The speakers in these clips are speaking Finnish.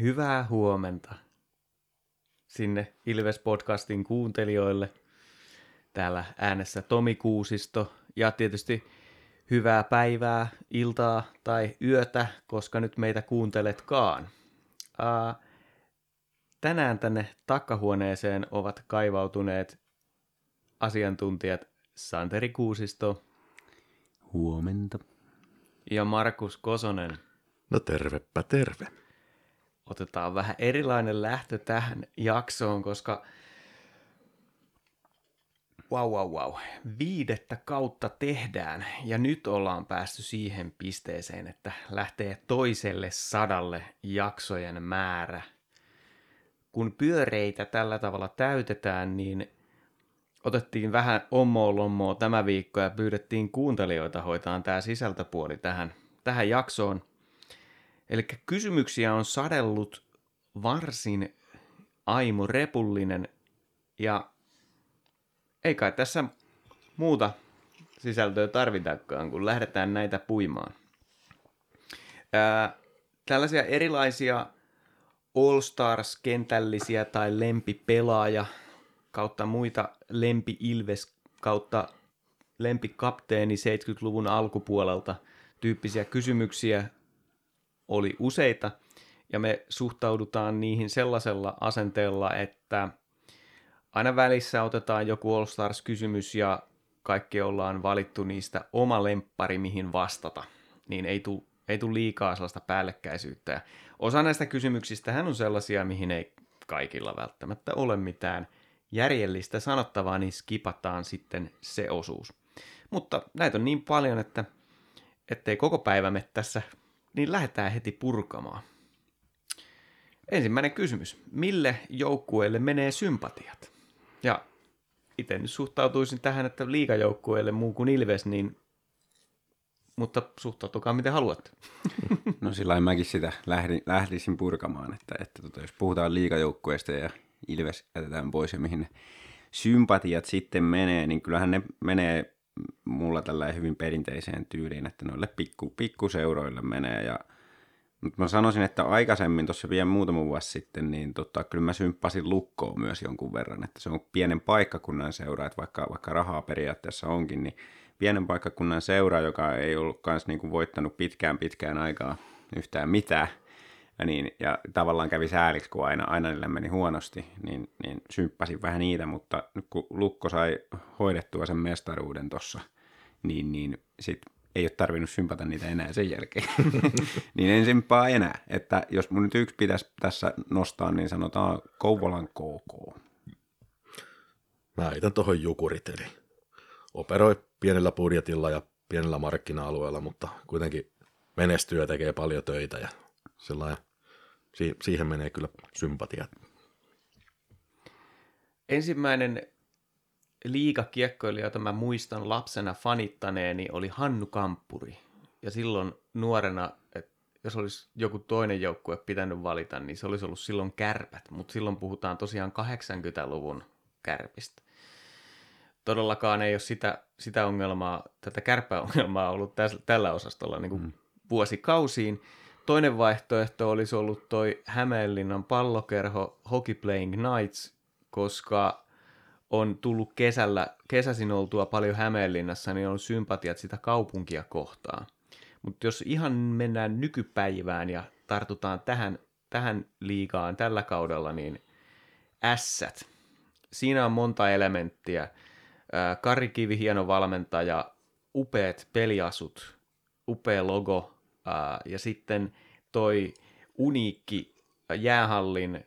Hyvää huomenta sinne Ilves-podcastin kuuntelijoille. Täällä äänessä Tomi Kuusisto ja tietysti hyvää päivää, iltaa tai yötä, koska nyt meitä kuunteletkaan. Uh, tänään tänne takkahuoneeseen ovat kaivautuneet asiantuntijat Santeri Kuusisto Huomenta. ja Markus Kosonen. No tervepä terve. Otetaan vähän erilainen lähtö tähän jaksoon, koska wow, wow, wow. Viidettä kautta tehdään ja nyt ollaan päästy siihen pisteeseen, että lähtee toiselle sadalle jaksojen määrä. Kun pyöreitä tällä tavalla täytetään, niin otettiin vähän ommoa lommoa tämä viikko ja pyydettiin kuuntelijoita hoitaan tämä sisältöpuoli tähän, tähän jaksoon. Eli kysymyksiä on sadellut varsin Aimo Repullinen ja ei kai tässä muuta sisältöä tarvitakaan, kun lähdetään näitä puimaan. Ää, tällaisia erilaisia All Stars-kentällisiä tai lempipelaaja kautta muita lempi Ilves kautta lempikapteeni 70-luvun alkupuolelta tyyppisiä kysymyksiä oli useita, ja me suhtaudutaan niihin sellaisella asenteella, että aina välissä otetaan joku All Stars-kysymys ja kaikki ollaan valittu niistä oma lemppari, mihin vastata, niin ei tule ei tule liikaa sellaista päällekkäisyyttä. Ja osa näistä kysymyksistä hän on sellaisia, mihin ei kaikilla välttämättä ole mitään järjellistä sanottavaa, niin skipataan sitten se osuus. Mutta näitä on niin paljon, että ettei koko päivä me tässä niin lähdetään heti purkamaan. Ensimmäinen kysymys. Mille joukkueelle menee sympatiat? Ja itse nyt suhtautuisin tähän, että liikajoukkueelle muu kuin Ilves, niin mutta suhtautukaa miten haluatte. No sillä mäkin sitä lähdin, lähtisin purkamaan, että, että tota, jos puhutaan liikajoukkueesta ja Ilves jätetään pois ja mihin ne sympatiat sitten menee, niin kyllähän ne menee mulla tällä hyvin perinteiseen tyyliin, että noille pikku, pikkuseuroille menee. Ja, mutta mä sanoisin, että aikaisemmin, tuossa vielä muutama vuosi sitten, niin tota, kyllä mä symppasin lukkoon myös jonkun verran, että se on pienen paikkakunnan seura, että vaikka, vaikka rahaa periaatteessa onkin, niin pienen paikkakunnan seura, joka ei ollut kans niin kuin voittanut pitkään pitkään aikaa yhtään mitään, ja, niin, ja tavallaan kävi sääliksi, kun aina, aina niille meni huonosti, niin, niin symppasin vähän niitä, mutta nyt kun Lukko sai hoidettua sen mestaruuden tuossa, niin, niin sit ei ole tarvinnut sympata niitä enää sen jälkeen. niin en symppaa enää. Että jos mun nyt yksi pitäisi tässä nostaa, niin sanotaan Kouvolan KK. Mä heitän tuohon jukurit, eli operoi pienellä budjetilla ja pienellä markkina-alueella, mutta kuitenkin menestyy ja tekee paljon töitä ja sellainen, si- siihen menee kyllä sympatiat. Ensimmäinen liikakiekkoilija, jota mä muistan lapsena fanittaneeni, oli Hannu Kamppuri. Ja silloin nuorena, että jos olisi joku toinen joukkue pitänyt valita, niin se olisi ollut silloin kärpät. Mutta silloin puhutaan tosiaan 80-luvun kärpistä. Todellakaan ei ole sitä, sitä ongelmaa, tätä kärppäongelmaa ollut täs, tällä osastolla niin kuin mm. vuosikausiin. Toinen vaihtoehto olisi ollut toi Hämeenlinnan pallokerho Hockey Playing Nights, koska on tullut kesällä, kesäsin oltua paljon Hämeenlinnassa, niin on sympatiat sitä kaupunkia kohtaan. Mutta jos ihan mennään nykypäivään ja tartutaan tähän, tähän liigaan tällä kaudella, niin ässät. Siinä on monta elementtiä. Kari Kivi, hieno valmentaja, upeat peliasut, upea logo ja sitten toi uniikki jäähallin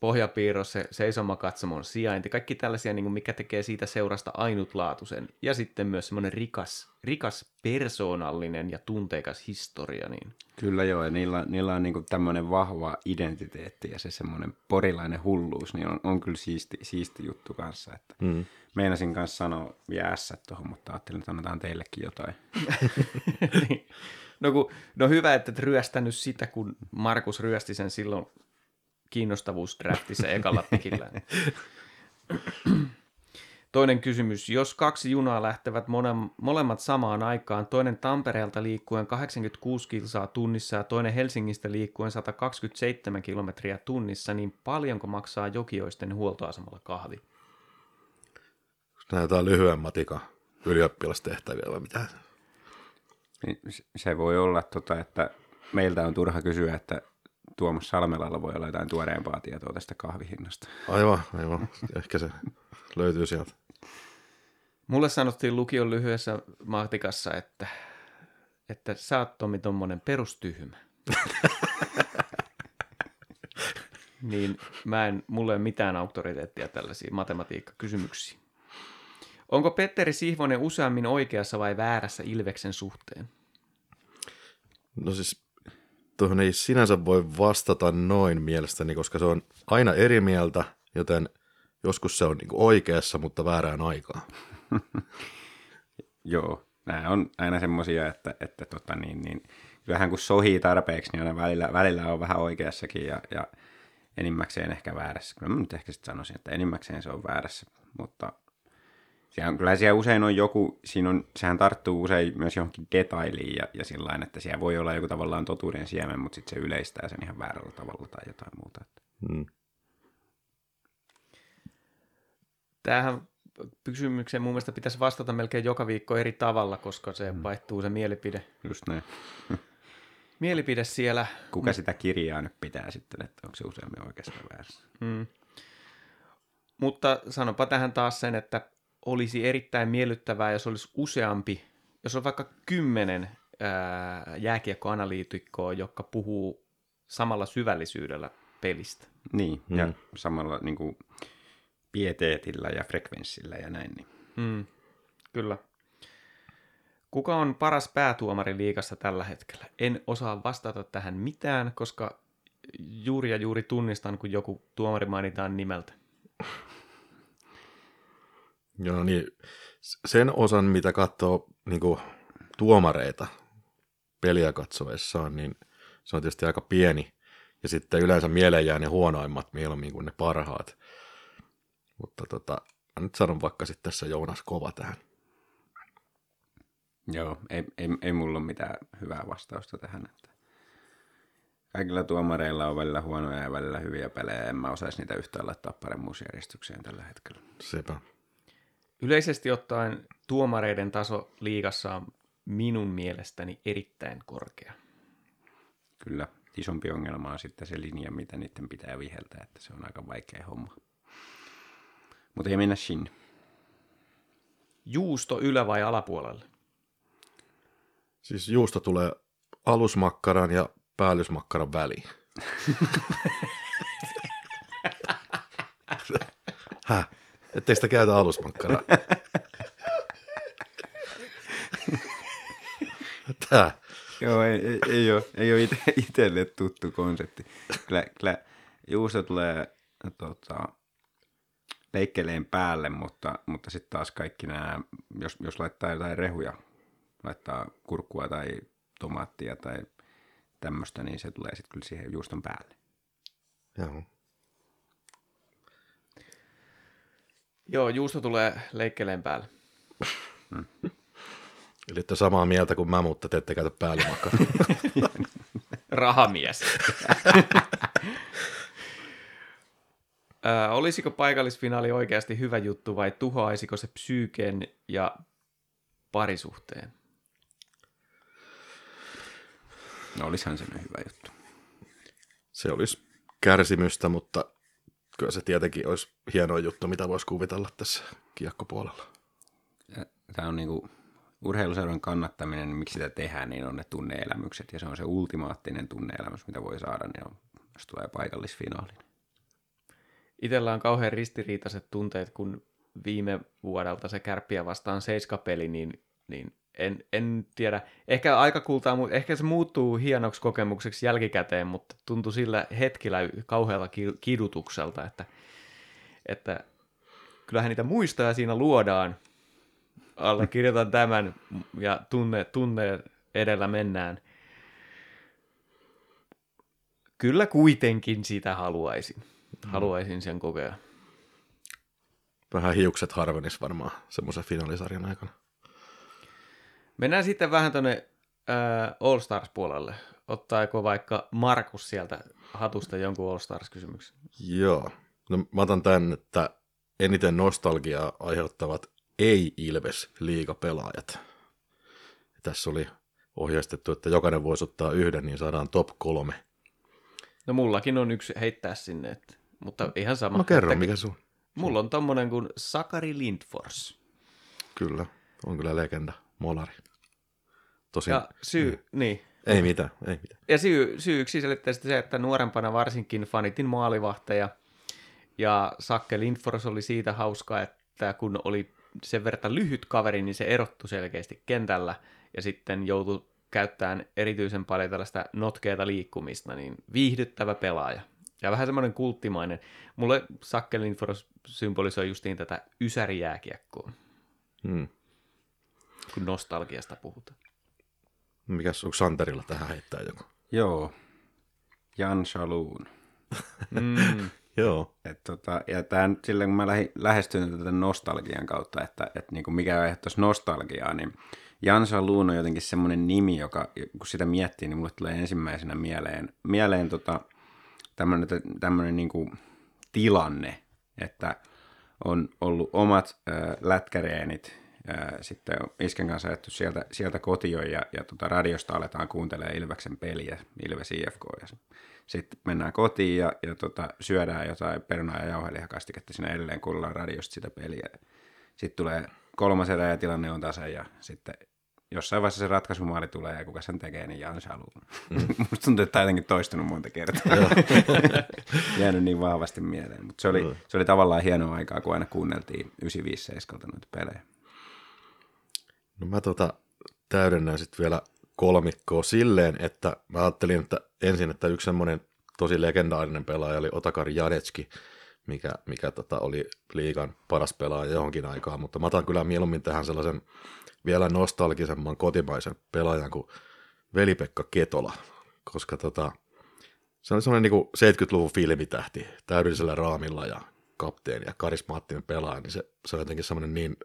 pohjapiirros, se seisomakatsomon sijainti, kaikki tällaisia, niin kuin mikä tekee siitä seurasta ainutlaatuisen. Ja sitten myös semmoinen rikas, rikas persoonallinen ja tunteikas historia. Niin. Kyllä joo, ja niillä, niillä on niin tämmöinen vahva identiteetti ja se semmoinen porilainen hulluus, niin on, on kyllä siisti, siisti juttu kanssa. Että mm. Meinasin kanssa sanoa vielä ässät tuohon, mutta ajattelin, että annetaan teillekin jotain. no, kun, no hyvä, että et ryöstänyt sitä, kun Markus ryösti sen silloin kiinnostavuusdraftissa ekalla pikillä. Toinen kysymys. Jos kaksi junaa lähtevät molemmat samaan aikaan, toinen Tampereelta liikkuen 86 kilsaa tunnissa ja toinen Helsingistä liikkuen 127 kilometriä tunnissa, niin paljonko maksaa Jokioisten huoltoasemalla kahvi? Nämä jotain lyhyen matikan ylioppilastehtäviä vai mitä? Niin se- voi olla, tota, että meiltä on turha kysyä, että Tuomas Salmelalla voi olla jotain tuoreempaa tietoa tästä kahvihinnasta. Aivan, aivan. Ehkä se löytyy sieltä. Mulle sanottiin lukion lyhyessä matikassa, että, että sä oot Tomi tommonen perustyhmä. niin mä en, mulla ei ole mitään auktoriteettia tällaisiin matematiikkakysymyksiin. Onko Petteri Sihvonen useammin oikeassa vai väärässä Ilveksen suhteen? No siis tuohon ei sinänsä voi vastata noin mielestäni, koska se on aina eri mieltä, joten joskus se on niin oikeassa, mutta väärään aikaan. Joo, nämä on aina semmoisia, että, että tota niin, niin, kyllähän kun sohii tarpeeksi, niin aina välillä, välillä on vähän oikeassakin ja, ja enimmäkseen ehkä väärässä. Kyllä mä nyt ehkä sitten sanoisin, että enimmäkseen se on väärässä, mutta siellä on, kyllä siellä usein on joku, siinä on, sehän tarttuu usein myös johonkin detailiin ja, ja sillä että siellä voi olla joku tavallaan totuuden siemen, mutta sitten se yleistää sen ihan väärällä tavalla tai jotain muuta. Että. Mm. Tämähän kysymykseen mun mielestä pitäisi vastata melkein joka viikko eri tavalla, koska se vaihtuu se mielipide. Just näin. Mielipide siellä. Kuka sitä kirjaa nyt pitää sitten, että onko se useammin oikeassa vai väärässä? Mm. Mutta sanopa tähän taas sen, että olisi erittäin miellyttävää, jos olisi useampi, jos on vaikka kymmenen ää, jääkiekkoanalyytikkoa, jotka puhuu samalla syvällisyydellä pelistä. Niin, mm. ja samalla niin kuin, pieteetillä ja frekvenssillä ja näin. Niin. Mm. Kyllä. Kuka on paras päätuomari liigassa tällä hetkellä? En osaa vastata tähän mitään, koska juuri ja juuri tunnistan, kun joku tuomari mainitaan nimeltä. Joo, niin sen osan, mitä katsoo niin kuin, tuomareita peliä katsoessaan, niin se on tietysti aika pieni. Ja sitten yleensä mieleen jää ne huonoimmat mieluummin kuin ne parhaat. Mutta tota, mä nyt sanon vaikka sitten tässä Joonas Kova tähän. Joo, ei, ei, ei mulla ole mitään hyvää vastausta tähän. Että kaikilla tuomareilla on välillä huonoja ja välillä hyviä pelejä. En mä osaisi niitä yhtään laittaa paremmuusjärjestykseen tällä hetkellä. Sepä. Yleisesti ottaen tuomareiden taso liigassa on minun mielestäni erittäin korkea. Kyllä, isompi ongelma on sitten se linja, mitä niiden pitää viheltää, että se on aika vaikea homma. Mutta ei mennä sinne. Juusto ylä- vai alapuolelle? Siis juusto tulee alusmakkaran ja päällysmakkaran väliin. Häh? Ettei sitä käytä alusmakkaraa. Tää. Joo, ei, ei, ei ole, ei ole ite, itselle tuttu konsepti. Kyllä, kyllä juusto tulee tota, leikkeleen päälle, mutta, mutta sitten taas kaikki nämä, jos, jos laittaa jotain rehuja, laittaa kurkkua tai tomaattia tai tämmöistä, niin se tulee sitten kyllä siihen juuston päälle. Joo. Joo, juusto tulee leikkeleen päälle. Eli että samaa mieltä kuin mä, mutta te ette käytä päällymakkaraa. Rahamies. Ö, olisiko paikallisfinaali oikeasti hyvä juttu vai tuhoaisiko se psyykeen ja parisuhteen? No olisihan se nyt hyvä juttu. Se olisi kärsimystä, mutta kyllä se tietenkin olisi hieno juttu, mitä voisi kuvitella tässä kiekkopuolella. Tämä on niinku urheiluseuran kannattaminen, niin miksi sitä tehdään, niin on ne tunneelämykset. Ja se on se ultimaattinen tunneelämys, mitä voi saada, niin on, jos tulee paikallisfinaali. Itellä on kauhean ristiriitaiset tunteet, kun viime vuodelta se kärppiä vastaan seiskapeli, niin, niin en, en tiedä. Ehkä aika kultaa, mutta ehkä se muuttuu hienoksi kokemukseksi jälkikäteen, mutta tuntui sillä hetkellä kauhealta ki- kidutukselta, että, että kyllähän niitä muistoja siinä luodaan. Allekirjoitan tämän ja tunne, tunne edellä mennään. Kyllä kuitenkin sitä haluaisin. Haluaisin sen kokea. vähän hiukset harvenis varmaan semmoisen finaalisarjan aikana. Mennään sitten vähän tuonne äh, All Stars-puolelle. Ottaako vaikka Markus sieltä hatusta jonkun All Stars-kysymyksen? Joo. No, mä otan tämän, että eniten nostalgiaa aiheuttavat ei-Ilves liigapelaajat. Tässä oli ohjeistettu, että jokainen voisi ottaa yhden, niin saadaan top kolme. No mullakin on yksi heittää sinne, että, mutta ihan sama. No kerro, että, mikä sun? Mulla on tommonen kuin Sakari Lindfors. Kyllä, on kyllä legenda, molari. Tosin, Ja syy, niin. ei mitään, ei mitään. Ja syy, syy yksiselitteisesti se, että nuorempana varsinkin fanitin maalivahteja. Ja Sakke Lindfors oli siitä hauska, että kun oli sen verran lyhyt kaveri, niin se erottu selkeästi kentällä. Ja sitten joutui käyttämään erityisen paljon tällaista notkeata liikkumista, niin viihdyttävä pelaaja. Ja vähän semmoinen kulttimainen. Mulle Sakke Lindfors symbolisoi justiin tätä ysärijääkiekkoa, Hmm. kun nostalgiasta puhutaan. Mikäs onko Santerilla tähän heittää joku? Joo, Jan Saloon. Mm. Joo. Et tota, ja tämän, silleen kun mä lähi, lähestyn tätä nostalgian kautta, että et niinku mikä aiheuttaisi nostalgiaa, niin Jan Saloon on jotenkin semmoinen nimi, joka kun sitä miettii, niin mulle tulee ensimmäisenä mieleen, mieleen tota, tämmöinen, tämmöinen niinku tilanne, että on ollut omat äh, lätkäreenit, äh, sitten isken kanssa ajettu sieltä, sieltä kotiin ja, ja tota, radiosta aletaan kuuntelemaan Ilveksen peliä, Ilves IFK, ja sitten mennään kotiin ja, ja tota, syödään jotain perunaa ja jauhelihakastiketta siinä edelleen, kuunnellaan radiosta sitä peliä. Sitten tulee kolmas erä ja tilanne on tasa ja sitten jossain vaiheessa se ratkaisumaali tulee ja kuka sen tekee, niin Jan Saluun. Mm. Musta tuntuu, että jotenkin toistunut monta kertaa. Jäänyt niin vahvasti mieleen. Mutta se oli, se oli tavallaan hienoa aikaa, kun aina kuunneltiin 95 noita pelejä. No mä tota täydennän sitten vielä kolmikkoa silleen, että mä ajattelin, että ensin, että yksi semmoinen tosi legendaarinen pelaaja oli Otakar Jadetski, mikä, mikä tota oli liigan paras pelaaja johonkin aikaan, mutta mä otan kyllä mieluummin tähän sellaisen vielä nostalgisemman kotimaisen pelaajan kuin Veli-Pekka Ketola, koska tota, se on semmoinen niin 70-luvun filmitähti täydellisellä raamilla ja kapteeni ja karismaattinen pelaaja, niin se, se on jotenkin semmoinen niin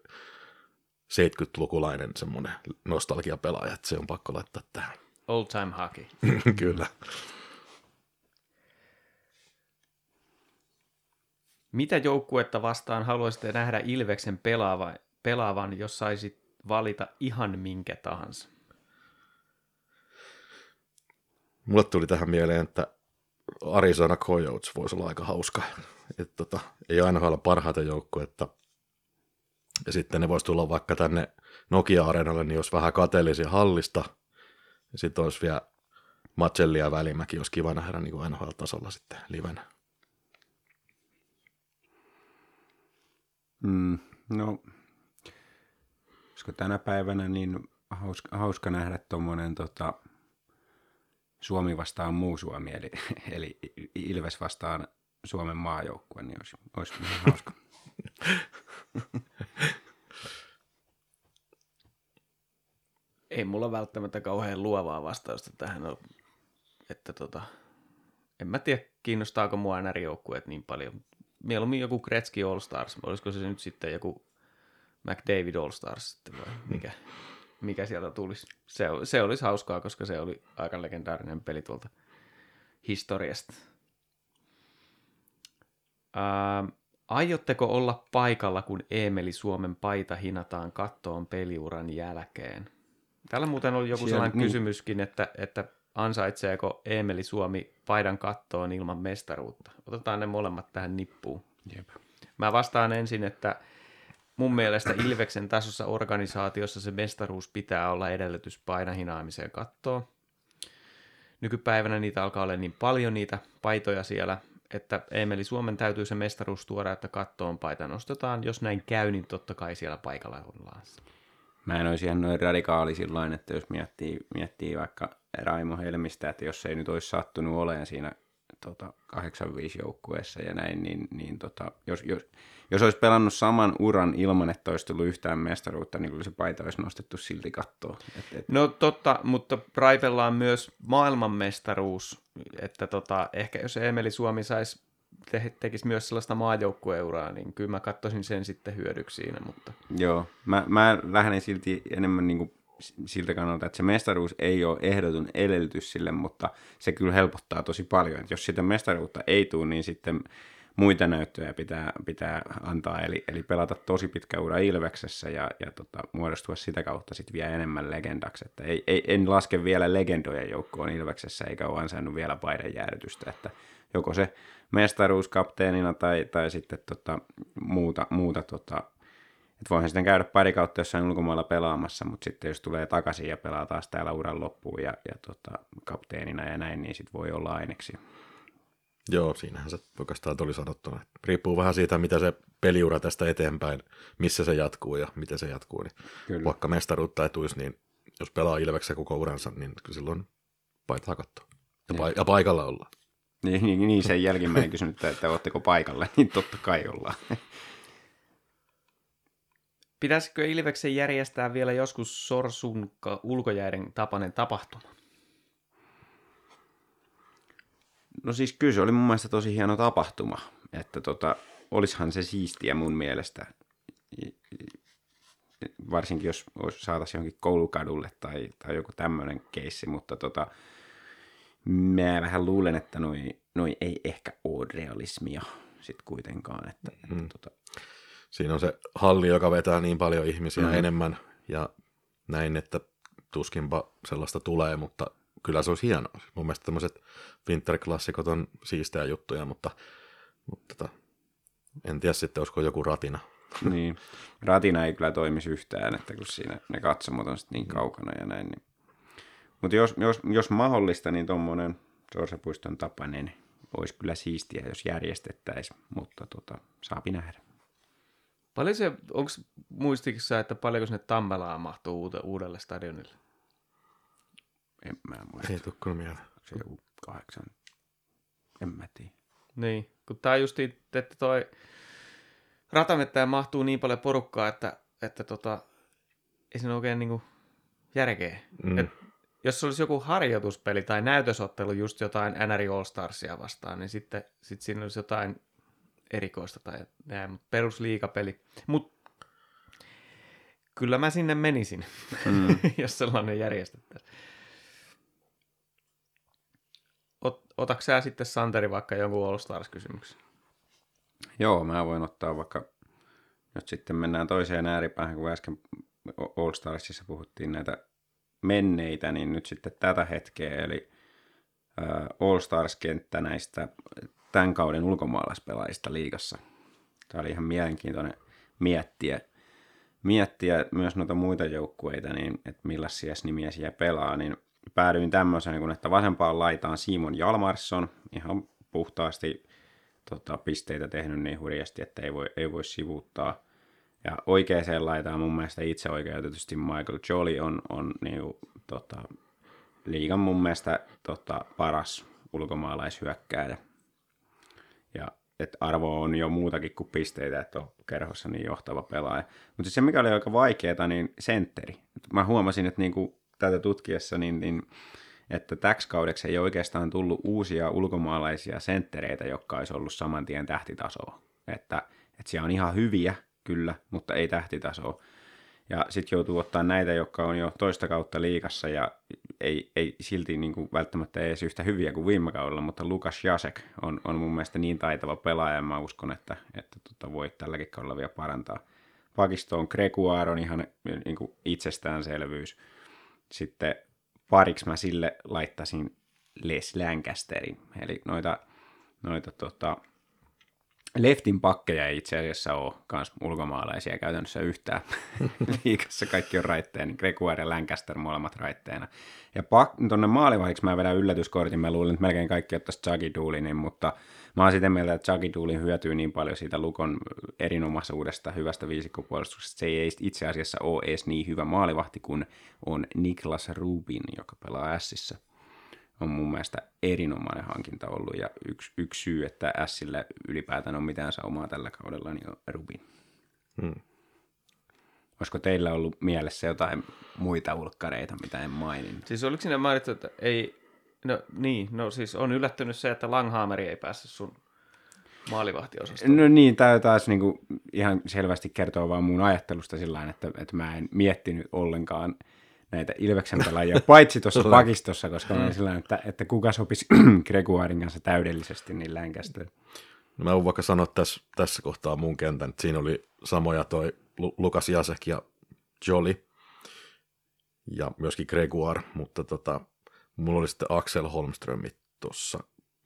70-lukulainen semmoinen nostalgiapelaaja, että se on pakko laittaa tähän. Old time hockey. Kyllä. Mitä joukkuetta vastaan haluaisitte nähdä Ilveksen pelaava, pelaavan, jos saisit valita ihan minkä tahansa? Mulle tuli tähän mieleen, että Arizona Coyotes voisi olla aika hauska. Että tota, ei aina olla parhaita joukkuetta. Ja sitten ne voisi tulla vaikka tänne Nokia-areenalle, niin jos vähän kateellisia hallista. Ja sitten olisi vielä Macelli ja Välimäki, jos kiva nähdä niin kuin NHL-tasolla sitten livenä. Mm, no, koska tänä päivänä niin hauska, hauska nähdä tuommoinen tota, Suomi vastaan muu Suomi, eli, eli Ilves vastaan Suomen maajoukkue, niin olisi, olisi hauska. Ei mulla välttämättä kauhean luovaa vastausta tähän ole. Että tota, en mä tiedä, kiinnostaako mua enää joukkueet niin paljon. Mieluummin joku Gretzky All Stars, olisiko se nyt sitten joku McDavid All Stars sitten vai mikä, mikä sieltä tulisi. Se, se olisi hauskaa, koska se oli aika legendaarinen peli tuolta historiasta. Ää, aiotteko olla paikalla, kun Eemeli Suomen paita hinataan kattoon peliuran jälkeen? Täällä muuten oli joku Siellä- sellainen niin. kysymyskin, että, että ansaitseeko Eemeli Suomi paidan kattoon ilman mestaruutta. Otetaan ne molemmat tähän nippuun. Jep. Mä vastaan ensin, että mun mielestä Ilveksen tasossa organisaatiossa se mestaruus pitää olla edellytys paidan hinaamiseen kattoon. Nykypäivänä niitä alkaa olla niin paljon niitä paitoja siellä, että Emeli Suomen täytyy se mestaruus tuoda, että kattoon paita nostetaan. Jos näin käy, niin totta kai siellä paikalla ollaan. Mä en olisi ihan noin radikaali silloin, että jos miettii, miettii vaikka Raimo Helmistä, että jos ei nyt olisi sattunut olemaan siinä tota, 85 joukkueessa ja näin, niin, niin tota, jos, jos, jos olisi pelannut saman uran ilman, että olisi tullut yhtään mestaruutta, niin kyllä se paita olisi nostettu silti kattoon. Et, et, No totta, mutta Raipella on myös maailmanmestaruus, että tota, ehkä jos Emeli Suomi saisi te- tekisi myös sellaista maajoukkueuraa, niin kyllä mä katsoisin sen sitten hyödyksi siinä, mutta Joo, mä, mä lähden silti enemmän niin kuin siltä kannalta, että se mestaruus ei ole ehdoton edellytys sille, mutta se kyllä helpottaa tosi paljon. Että jos sitä mestaruutta ei tule, niin sitten muita näyttöjä pitää, pitää antaa, eli, eli pelata tosi pitkä ura Ilveksessä ja, ja tota, muodostua sitä kautta sitten vielä enemmän legendaksi. Että ei, ei, en laske vielä legendojen joukkoon Ilveksessä, eikä ole ansainnut vielä paidejäädytystä, että joko se mestaruus kapteenina tai, tai sitten tota, muuta, muuta tota, että voihan sitten käydä pari kautta jossain ulkomailla pelaamassa, mutta sitten jos tulee takaisin ja pelaa taas täällä uran loppuun ja, ja tota, kapteenina ja näin, niin sitten voi olla aineksi. Joo, siinähän se oikeastaan tuli sanottuna. Riippuu vähän siitä, mitä se peliura tästä eteenpäin, missä se jatkuu ja miten se jatkuu. Niin Kyllä. vaikka mestaruutta ei tulisi, niin jos pelaa Ilveksessä koko uransa, niin kyllä silloin paita hakattua. Ja, pa- ja paikalla ollaan. Niin, niin, niin sen jälkimmäinen kysymys, että, että oletteko paikalla, niin totta kai ollaan. Pitäisikö Ilveksen järjestää vielä joskus Sorsun ulkojäiden tapainen tapahtuma? No siis kyllä se oli mun mielestä tosi hieno tapahtuma, että tota, olishan se siistiä mun mielestä, varsinkin jos saataisiin johonkin koulukadulle tai, tai joku tämmöinen keissi, mutta tota, mä vähän luulen, että noi, noi ei ehkä ole realismia sit kuitenkaan, että, mm. että tota, Siinä on se halli, joka vetää niin paljon ihmisiä mm. enemmän ja näin, että tuskinpa sellaista tulee, mutta kyllä se olisi hienoa. Mun mielestä tämmöiset winterklassikot on siistejä juttuja, mutta, mutta tota, en tiedä sitten, olisiko joku ratina. niin. Ratina ei kyllä toimisi yhtään, että kun siinä ne katsomot on sitten niin kaukana ja näin. Niin. Mutta jos, jos, jos mahdollista, niin tuommoinen Sorsapuiston tapainen olisi kyllä siistiä, jos järjestettäisiin, mutta tota, saapi nähdä. Paljon se, onko muistikussa, että paljonko sinne Tammelaan mahtuu uute, uudelle stadionille? En mä muista. Ei tule kyllä mieleen. Se joku kahdeksan. En mä tiedä. Niin, kun tää justiin, että toi ratamettäjä mahtuu niin paljon porukkaa, että, että tota, ei siinä oikein niinku järkeä. Mm. Et jos se olisi joku harjoituspeli tai näytösottelu just jotain NRI All Starsia vastaan, niin sitten sit siinä olisi jotain erikoista tai näin, mutta perusliikapeli. Mutta kyllä mä sinne menisin, mm. jos sellainen järjestettäisiin. Ot, otaks sä sitten Santeri vaikka jonkun All Stars-kysymyksen? Joo, mä voin ottaa vaikka, nyt sitten mennään toiseen ääripäähän, kun äsken All Starsissa puhuttiin näitä menneitä, niin nyt sitten tätä hetkeä, eli All Stars-kenttä näistä tämän kauden ulkomaalaispelaajista liigassa. Tämä oli ihan mielenkiintoinen miettiä, miettiä myös noita muita joukkueita, niin että millaisia nimiä siellä pelaa, niin päädyin tämmöiseen, kun että vasempaan laitaan Simon Jalmarsson, ihan puhtaasti tota, pisteitä tehnyt niin hurjasti, että ei voi, ei voi sivuuttaa. Ja oikeaan laitaan mun mielestä itse oikeutetusti Michael Jolly on, on niin, tota, liigan mun mielestä tota, paras ulkomaalaishyökkääjä. Ja että arvo on jo muutakin kuin pisteitä, että on kerhossa niin johtava pelaaja. Mutta se, mikä oli aika vaikeaa, niin sentteri. Mä huomasin, että niinku tätä tutkiessa, niin, niin että täksi kaudeksi ei oikeastaan tullut uusia ulkomaalaisia senttereitä, jotka olisi ollut saman tien tähtitasoa. Että, että siellä on ihan hyviä, kyllä, mutta ei tähtitasoa. Ja sitten joutuu ottaa näitä, jotka on jo toista kautta liikassa ja ei, ei silti niin kuin välttämättä edes yhtä hyviä kuin viime kaudella, mutta Lukas Jasek on, on mun mielestä niin taitava pelaaja ja mä uskon, että, että tota voi tälläkin kaudella vielä parantaa. Pakisto on Gregoire on ihan niin kuin itsestäänselvyys. Sitten pariksi mä sille laittasin Les Lancasterin, eli noita, noita tota, Leftin pakkeja ei itse asiassa ole kans ulkomaalaisia käytännössä yhtään liikassa. Kaikki on raitteen, niin Gregoire ja Lancaster molemmat raitteena. Ja pak- tuonne maalivahdiksi mä vedän yllätyskortin, mä luulen, että melkein kaikki ottaisi Chucky Doolinin, mutta mä oon sitä mieltä, että Chucky Doolin hyötyy niin paljon siitä Lukon erinomaisuudesta, hyvästä viisikkopuolustuksesta, se ei itse asiassa ole edes niin hyvä maalivahti kuin on Niklas Rubin, joka pelaa Sissä on mun mielestä erinomainen hankinta ollut ja yksi, yksi syy, että Sille ylipäätään on mitään saumaa tällä kaudella, niin on Rubin. Hmm. Olisiko teillä ollut mielessä jotain muita ulkkareita, mitä en maininnut? Siis oliko sinne mainittu, että ei, no niin, no siis on yllättynyt se, että Langhammeri ei päässyt sun maalivahtiosasto. No niin, tämä taas niinku ihan selvästi kertoo vaan mun ajattelusta sillä että, että mä en miettinyt ollenkaan näitä Ilveksen pelaajia, paitsi tuossa pakistossa, koska mä sillä että, että kuka sopisi Gregoirin kanssa täydellisesti niin länkästöön. No mä voin vaikka sanoa tässä, tässä kohtaa mun kentän, että siinä oli samoja toi Lu- Lukas Jasek ja Jolly ja myöskin Gregoire, mutta tota, mulla oli sitten Axel Holmströmit tuossa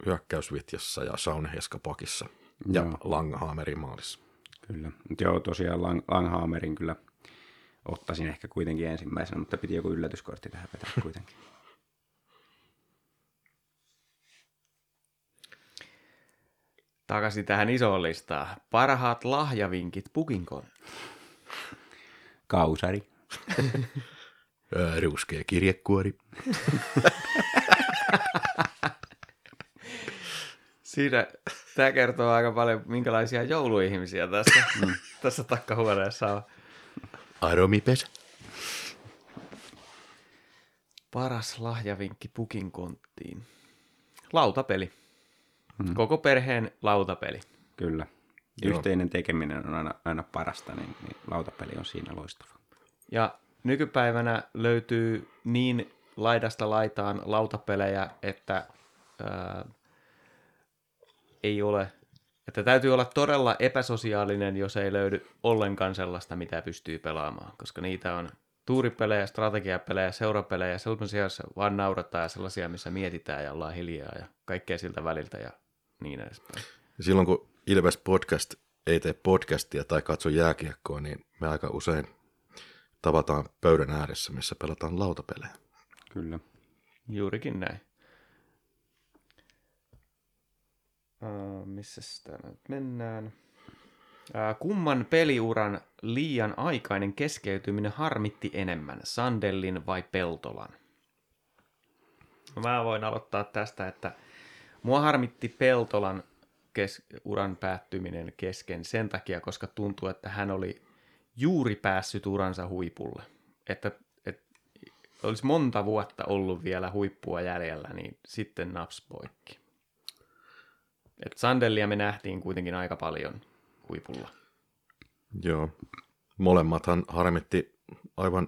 hyökkäysvitjassa ja Shaun Heska pakissa ja Joo. Langhammerin maalissa. Kyllä. Joo, tosiaan Lang, Langhammerin kyllä ottaisin ehkä kuitenkin ensimmäisenä, mutta piti joku yllätyskortti tähän vetää kuitenkin. Takaisin tähän isoon listaan. Parhaat lahjavinkit Pukinkon. Kausari. Ruskea kirjekuori. Siinä tämä kertoo aika paljon, minkälaisia jouluihmisiä tässä, Mm. tässä takkahuoneessa on. Aromipesä. Paras lahjavinkki pukin konttiin. Lautapeli. Koko perheen lautapeli. Kyllä. Joo. Yhteinen tekeminen on aina, aina parasta, niin, niin lautapeli on siinä loistava. Ja nykypäivänä löytyy niin laidasta laitaan lautapelejä, että ää, ei ole, että täytyy olla todella epäsosiaalinen, jos ei löydy ollenkaan sellaista, mitä pystyy pelaamaan, koska niitä on tuuripelejä, strategiapelejä, seurapelejä, sellaisia, joissa vaan naurataan ja sellaisia, missä mietitään ja ollaan hiljaa ja kaikkea siltä väliltä ja niin edespäin. Silloin kun Ilves Podcast ei tee podcastia tai katso jääkiekkoa, niin me aika usein tavataan pöydän ääressä, missä pelataan lautapelejä. Kyllä. Juurikin näin. Uh, missä sitä nyt mennään? Uh, kumman peliuran liian aikainen keskeytyminen harmitti enemmän, Sandellin vai Peltolan? No, Mä voin aloittaa tästä, että mua harmitti Peltolan kes- uran päättyminen kesken sen takia, koska tuntuu, että hän oli juuri päässyt uransa huipulle. Että, että olisi monta vuotta ollut vielä huippua jäljellä, niin sitten naps poikki. Et Sandellia me nähtiin kuitenkin aika paljon huipulla. Joo. Molemmathan harmitti aivan,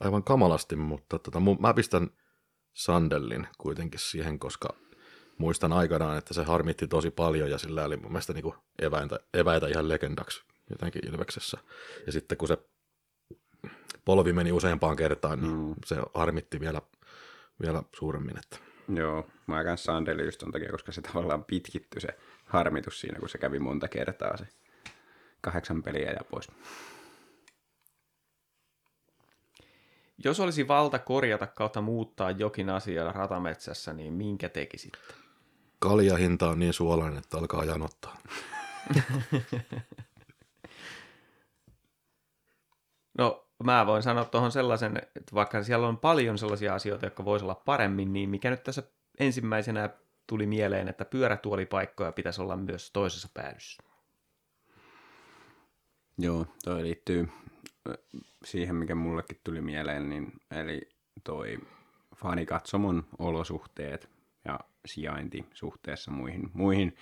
aivan kamalasti, mutta tota, mun, mä pistän Sandellin kuitenkin siihen, koska muistan aikanaan, että se harmitti tosi paljon ja sillä oli mun mielestä niin eväitä, eväitä ihan legendaksi jotenkin Ilveksessä. Ja sitten kun se polvi meni useampaan kertaan, niin mm. se harmitti vielä, vielä suuremmin. Että. Joo, mä kanssa Sandeli just ton takia, koska se tavallaan pitkittyi se harmitus siinä, kun se kävi monta kertaa se kahdeksan peliä ja pois. Jos olisi valta korjata kautta muuttaa jokin asia ratametsässä, niin minkä tekisitte? Kaljahinta on niin suolainen, että alkaa janottaa. No, mä voin sanoa tuohon sellaisen, että vaikka siellä on paljon sellaisia asioita, jotka voisi olla paremmin, niin mikä nyt tässä ensimmäisenä tuli mieleen, että pyörätuolipaikkoja pitäisi olla myös toisessa päädyssä. Joo, toi liittyy siihen, mikä mullekin tuli mieleen, niin, eli toi fanikatsomon olosuhteet ja sijainti suhteessa muihin, muihin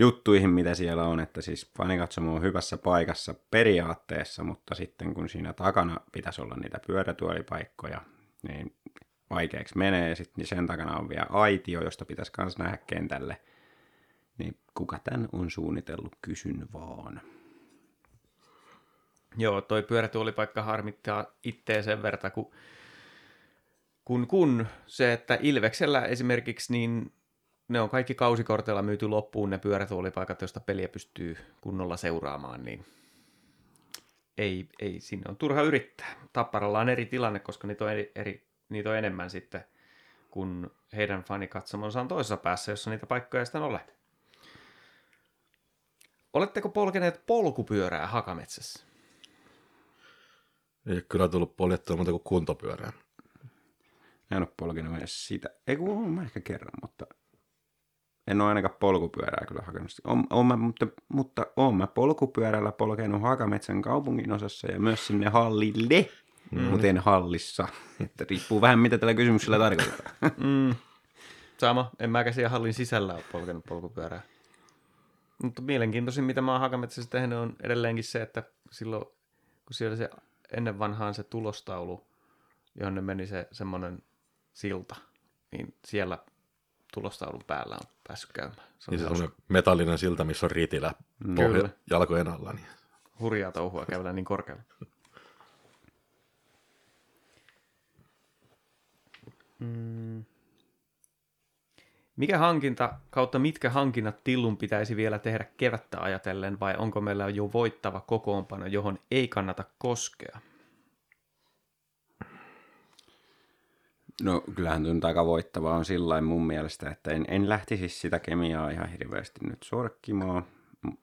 juttuihin, mitä siellä on, että siis fanikatsomo on hyvässä paikassa periaatteessa, mutta sitten kun siinä takana pitäisi olla niitä pyörätuolipaikkoja, niin vaikeaksi menee, ja sitten sen takana on vielä aitio, josta pitäisi myös nähdä kentälle, niin kuka tämän on suunnitellut, kysyn vaan. Joo, toi pyörätuolipaikka harmittaa itteen sen verran, kun, kun, kun se, että Ilveksellä esimerkiksi, niin ne on kaikki kausikorteilla myyty loppuun ne pyörätuolipaikat, joista peliä pystyy kunnolla seuraamaan, niin ei, ei sinne on turha yrittää. Tapparalla on eri tilanne, koska niitä on, eri, eri, niitä on enemmän sitten, kun heidän fanikatsomonsa on toisessa päässä, jossa niitä paikkoja ei sitten ole. Oletteko polkeneet polkupyörää Hakametsässä? Ei ole kyllä tullut poljettua muuta kuin kuntopyörää. En ole polkenut edes sitä. Ei kun mä ehkä kerran, mutta en ole ainakaan polkupyörää kyllä hakenut. On, on mä, mutta, mutta oon mä polkupyörällä polkenut Hakametsän kaupungin osassa ja myös sinne hallille, mm. mutta en hallissa. Että riippuu vähän mitä tällä kysymyksellä tarkoitetaan. Mm. Sama, en mäkään siellä hallin sisällä ole polkenut polkupyörää. Mutta mielenkiintoisin, mitä mä oon Hakametsässä tehnyt, on edelleenkin se, että silloin, kun siellä se ennen vanhaan se tulostaulu, johon ne meni se semmoinen silta, niin siellä tulostaulun päällä on päässyt käymään. Se on Niin se on metallinen silta, missä on ritilä pohja, jalkojen alla. Niin. hurjaa touhua kävellä niin korkealla. Mm. Mikä hankinta kautta mitkä hankinnat Tillun pitäisi vielä tehdä kevättä ajatellen vai onko meillä jo voittava kokoonpano, johon ei kannata koskea? No kyllähän tuo nyt aika voittavaa on sillä mun mielestä, että en, en lähtisi sitä kemiaa ihan hirveästi nyt sorkkimaan.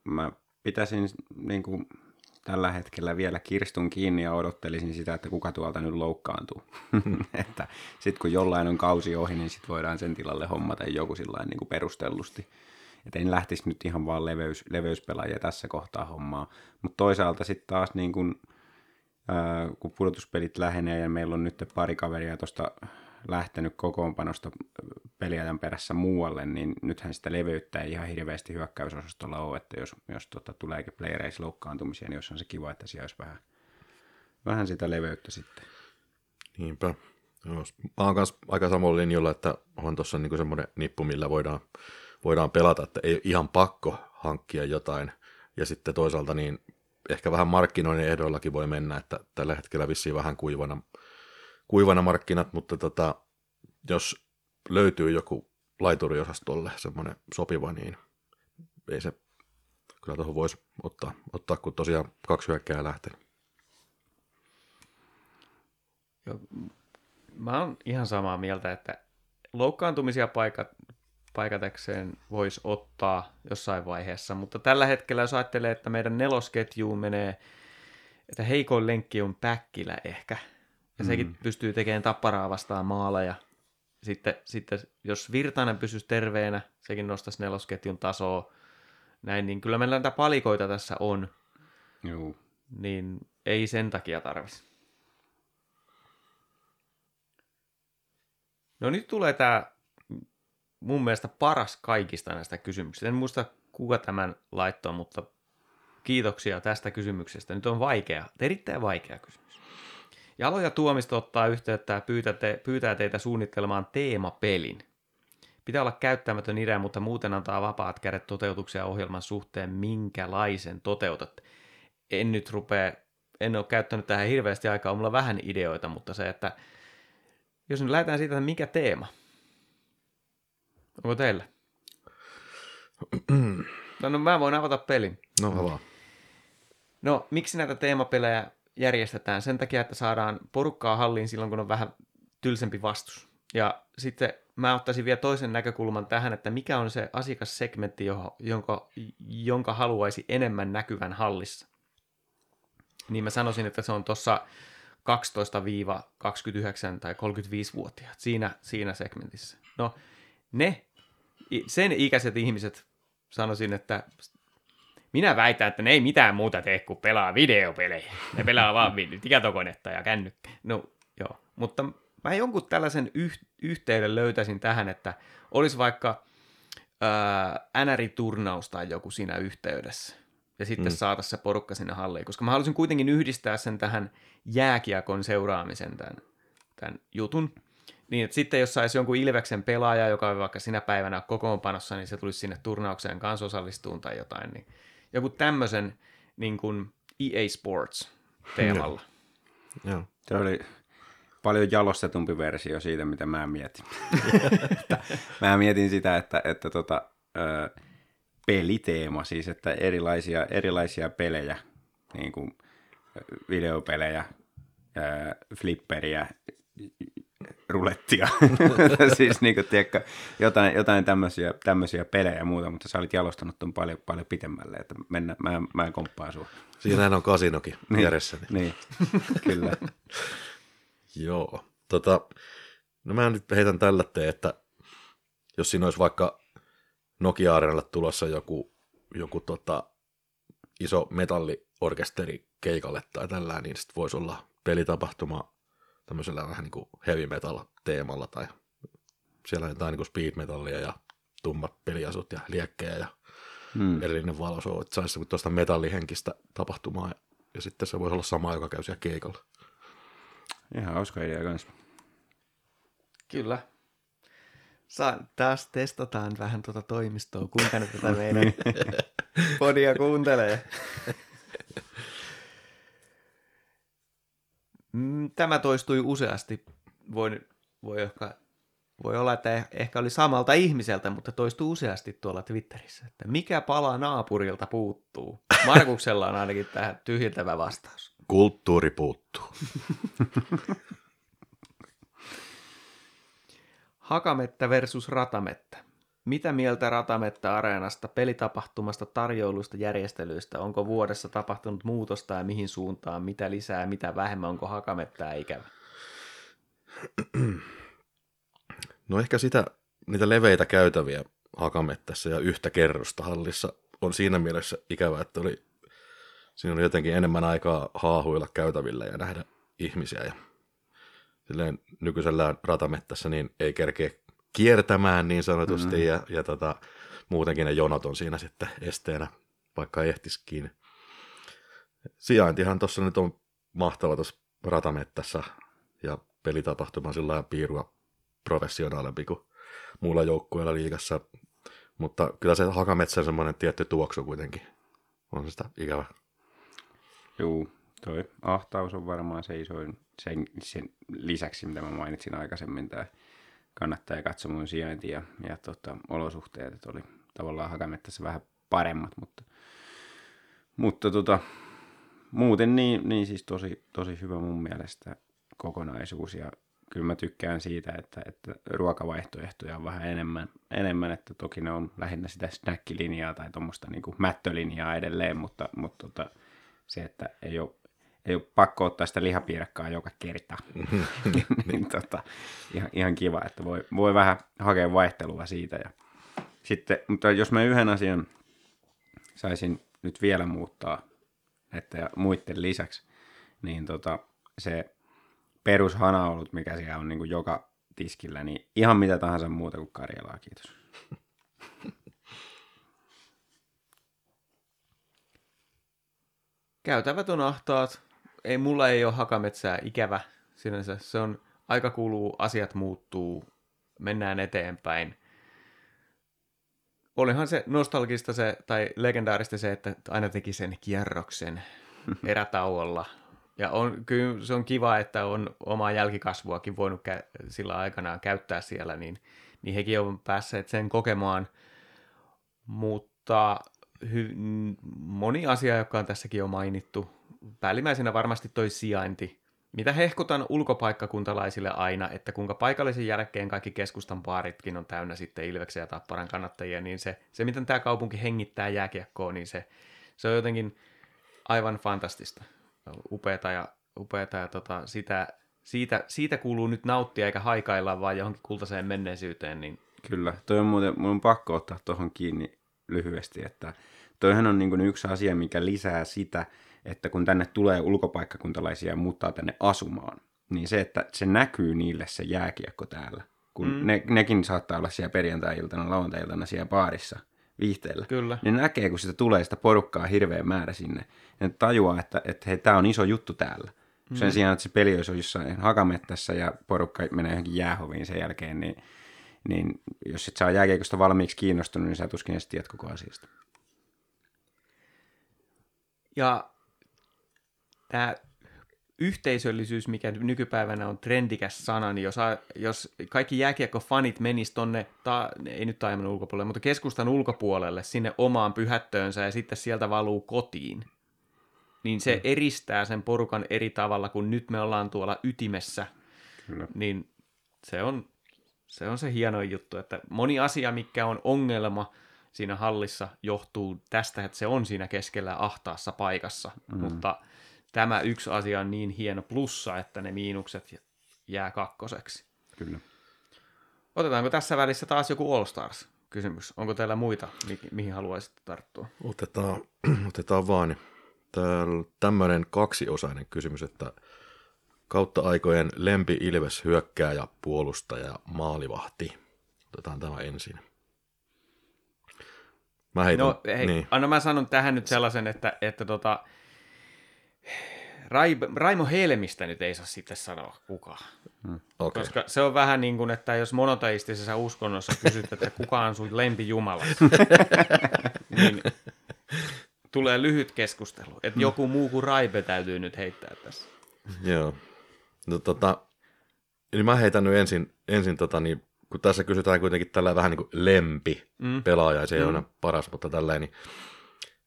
Mä pitäisin niin kuin, tällä hetkellä vielä kirstun kiinni ja odottelisin sitä, että kuka tuolta nyt loukkaantuu. että sitten kun jollain on kausi ohi, niin sitten voidaan sen tilalle hommata joku sillain niin kuin perustellusti. Että en lähtisi nyt ihan vaan leveys, leveyspelaajia tässä kohtaa hommaa. Mutta toisaalta sitten taas niin kuin, ää, kun pudotuspelit lähenee ja meillä on nyt pari kaveria tuosta lähtenyt kokoonpanosta peliajan perässä muualle, niin nythän sitä leveyttä ei ihan hirveästi hyökkäysosastolla ole, että jos, jos tota, tuleekin playereissa loukkaantumisia, niin jos on se kiva, että siellä olisi vähän, vähän sitä leveyttä sitten. Niinpä. Mä oon kanssa aika samalla linjalla, että on tuossa niinku semmoinen nippu, millä voidaan, voidaan pelata, että ei ihan pakko hankkia jotain. Ja sitten toisaalta niin ehkä vähän markkinoinnin ehdoillakin voi mennä, että tällä hetkellä vissiin vähän kuivana, kuivana markkinat, mutta tota, jos löytyy joku laituriosastolle semmoinen sopiva, niin ei se, kyllä tuohon voisi ottaa, ottaa, kun tosiaan kaksi hyökkää. Joo, Mä oon ihan samaa mieltä, että loukkaantumisia paikat, paikatekseen voisi ottaa jossain vaiheessa, mutta tällä hetkellä jos ajattelee, että meidän nelosketjuun menee, että heikoin lenkki on Päkkilä ehkä, ja sekin pystyy tekemään tapparaa vastaan maaleja. Sitten, sitten jos Virtanen pysyisi terveenä, sekin nostaisi nelosketjun tasoa, näin, niin kyllä meillä näitä palikoita tässä on, Joo. niin ei sen takia tarvitsisi. No nyt tulee tämä mun mielestä paras kaikista näistä kysymyksistä. En muista kuka tämän laittoi, mutta kiitoksia tästä kysymyksestä. Nyt on vaikea, erittäin vaikea kysymys. Jalo ja Tuomisto ottaa yhteyttä ja pyytää, te, pyytää teitä suunnittelemaan teemapelin. Pitää olla käyttämätön idea, mutta muuten antaa vapaat kädet toteutuksia ohjelman suhteen, minkälaisen toteutat. En nyt rupea, en ole käyttänyt tähän hirveästi aikaa, on mulla vähän ideoita, mutta se, että jos nyt lähdetään siitä, että mikä teema? Onko teillä? No, no mä voin avata pelin. No avaa. No, miksi näitä teemapelejä järjestetään? Sen takia, että saadaan porukkaa halliin silloin, kun on vähän tylsempi vastus. Ja sitten mä ottaisin vielä toisen näkökulman tähän, että mikä on se asiakassegmentti, jonka, jonka haluaisi enemmän näkyvän hallissa. Niin mä sanoisin, että se on tuossa 12-29 tai 35-vuotiaat siinä, siinä segmentissä. No, ne, sen ikäiset ihmiset sanoisin, että minä väitän, että ne ei mitään muuta tee kuin pelaa videopelejä. Ne pelaa vaan tietokonetta ja kännykkä. No joo, mutta mä jonkun tällaisen yh- yhteyden löytäisin tähän, että olisi vaikka ää, NR-turnaus tai joku siinä yhteydessä. Ja sitten mm. saataisiin se porukka sinne halliin, koska mä haluaisin kuitenkin yhdistää sen tähän jääkiekon seuraamisen tämän, tämän jutun. Niin, että sitten jos saisi jonkun Ilveksen pelaaja, joka on vaikka sinä päivänä kokoonpanossa, niin se tulisi sinne turnaukseen kanssa osallistuun tai jotain. Niin joku tämmöisen niin kuin EA Sports teemalla. Joo. Se oli paljon jalostetumpi versio siitä, mitä mä mietin. Mä mietin sitä, että, että tota, ö, peliteema, siis että erilaisia, erilaisia pelejä, niin kuin videopelejä, ö, flipperiä, rulettia, siis niin kuin, tiedätkö, jotain, jotain tämmöisiä, tämmöisiä pelejä ja muuta, mutta sä olit jalostanut ton paljon, paljon pitemmälle, että mennä, mä, mä en komppaa sua. Siinähän on kasinokin Niin. vieressä. Niin. Niin, kyllä. Joo. Tota, no mä nyt heitän tällä tee, että jos siinä olisi vaikka nokia Areenalle tulossa joku, joku tota, iso metalliorkesteri keikalle tai tällä, niin sitten voisi olla pelitapahtuma tämmöisellä vähän niin kuin heavy metal teemalla tai siellä on jotain niin kuin speed metallia ja tummat peliasut ja liekkejä ja hmm. erillinen valoshow, että saisi tuosta metallihenkistä tapahtumaa ja sitten se voisi olla sama, joka käy siellä keikalla. Ihan hauska idea kanssa. Kyllä. Saa, taas testataan vähän tuota toimistoa, kuinka ne tätä meidän podia kuuntelee. Tämä toistui useasti. Voi, voi, ehkä, voi olla, että eh, ehkä oli samalta ihmiseltä, mutta toistuu useasti tuolla Twitterissä, että mikä pala naapurilta puuttuu. Markuksella on ainakin tähän tyhjentävä vastaus. Kulttuuri puuttuu. Hakamettä versus Ratamettä. Mitä mieltä Ratametta-areenasta, pelitapahtumasta, tarjouluista, järjestelyistä? Onko vuodessa tapahtunut muutosta ja mihin suuntaan? Mitä lisää mitä vähemmän? Onko Hakamettää ikävä? No ehkä sitä, niitä leveitä käytäviä Hakamettässä ja yhtä kerrosta hallissa on siinä mielessä ikävä, että oli, siinä oli jotenkin enemmän aikaa haahuilla käytävillä ja nähdä ihmisiä ja silleen nykyisellään ratamettässä niin ei kerkeä kiertämään niin sanotusti mm. ja, ja tota, muutenkin ne jonot on siinä sitten esteenä, vaikka ehtisikin. Sijaintihan tuossa nyt on mahtava tuossa ratamettässä ja pelitapahtuma sillä lailla piirua professionaalempi kuin muilla joukkueilla liigassa. Mutta kyllä se Hakametsän semmoinen tietty tuoksu kuitenkin on sitä ikävä. Joo, toi ahtaus on varmaan se isoin sen, sen lisäksi, mitä mä mainitsin aikaisemmin, tämä kannattaa katsoa mun sijainti ja, ja tota, olosuhteet, että oli tavallaan hakamettässä vähän paremmat, mutta, mutta tota, muuten niin, niin siis tosi, tosi hyvä mun mielestä kokonaisuus. Ja kyllä mä tykkään siitä, että, että ruokavaihtoehtoja on vähän enemmän, enemmän, että toki ne on lähinnä sitä snackilinjaa tai tuommoista niin mättölinjaa edelleen, mutta, mutta tota, se, että ei ole ei ole pakko ottaa sitä lihapiirakkaa joka kerta. niin, tota, ihan, ihan kiva, että voi, voi vähän hakea vaihtelua siitä. Ja sitten, mutta jos mä yhden asian saisin nyt vielä muuttaa, että ja muiden lisäksi, niin tota, se perushanaolut, mikä siellä on niin kuin joka tiskillä, niin ihan mitä tahansa muuta kuin Karjalaa, kiitos. Käytävät on ahtaat, ei, mulla ei ole hakametsää ikävä sinänsä. Se on, aika kuluu, asiat muuttuu, mennään eteenpäin. Olihan se nostalgista se, tai legendaarista se, että aina teki sen kierroksen erätauolla. Ja on, kyllä se on kiva, että on omaa jälkikasvuakin voinut kä- sillä aikanaan käyttää siellä, niin, niin hekin on päässeet sen kokemaan. Mutta hy- moni asia, joka on tässäkin jo mainittu, päällimmäisenä varmasti toi sijainti. Mitä hehkutan ulkopaikkakuntalaisille aina, että kuinka paikallisen jälkeen kaikki keskustan baaritkin on täynnä sitten Ilveksen ja Tapparan kannattajia, niin se, se miten tämä kaupunki hengittää jääkiekkoa, niin se, se on jotenkin aivan fantastista. Upeata ja, upeata ja tota, sitä, siitä, siitä kuuluu nyt nauttia eikä haikailla vaan johonkin kultaiseen menneisyyteen. Niin... Kyllä, toi on muuten, mun on pakko ottaa tuohon kiinni lyhyesti, että toihan on niin yksi asia, mikä lisää sitä, että kun tänne tulee ulkopaikkakuntalaisia ja muuttaa tänne asumaan, niin se, että se näkyy niille se jääkiekko täällä. Kun mm. ne, nekin saattaa olla siellä perjantai-iltana, lauantai-iltana siellä baarissa viihteellä. Kyllä. Ne näkee, kun sitä tulee sitä porukkaa hirveä määrä sinne. Ne tajuaa, että, että hei, tämä on iso juttu täällä. Mm. Sen sijaan, että se peli olisi jossain hakamettässä ja porukka menee johonkin jäähoviin sen jälkeen, niin, niin jos et saa jääkiekosta valmiiksi kiinnostunut, niin sä tuskin edes tiedät koko asiasta. Ja tämä yhteisöllisyys, mikä nykypäivänä on trendikäs sana, niin jos, jos kaikki jääkiekko-fanit menis tonne, ta, ei nyt taimen ulkopuolelle, mutta keskustan ulkopuolelle sinne omaan pyhättöönsä ja sitten sieltä valuu kotiin, niin se mm. eristää sen porukan eri tavalla, kun nyt me ollaan tuolla ytimessä. Kyllä. Niin se on, se on se hieno juttu, että moni asia, mikä on ongelma siinä hallissa, johtuu tästä, että se on siinä keskellä ahtaassa paikassa, mm. mutta – tämä yksi asia on niin hieno plussa, että ne miinukset jää kakkoseksi. Kyllä. Otetaanko tässä välissä taas joku All Stars kysymys? Onko teillä muita, mi- mihin haluaisitte tarttua? Otetaan, otetaan vaan. Täällä tämmöinen kaksiosainen kysymys, että kautta aikojen lempi Ilves hyökkääjä, puolustaja, maalivahti. Otetaan tämä ensin. Mä heitän, No hei, niin. anna mä sanon tähän nyt sellaisen, että, että tota, Rai, Raimo Helmistä nyt ei saa sitten sanoa kukaan. Okay. Koska se on vähän niin kuin, että jos monoteistisessa uskonnossa kysyt, että kuka on sun lempijumala, niin tulee lyhyt keskustelu. Että joku muu kuin Raipe täytyy nyt heittää tässä. Joo. No tota, niin mä heitän nyt ensin, ensin tota, niin, kun tässä kysytään kuitenkin tällä vähän niin kuin lempi Mm. pelaaja, ja se ei ole aina paras, mutta tällä niin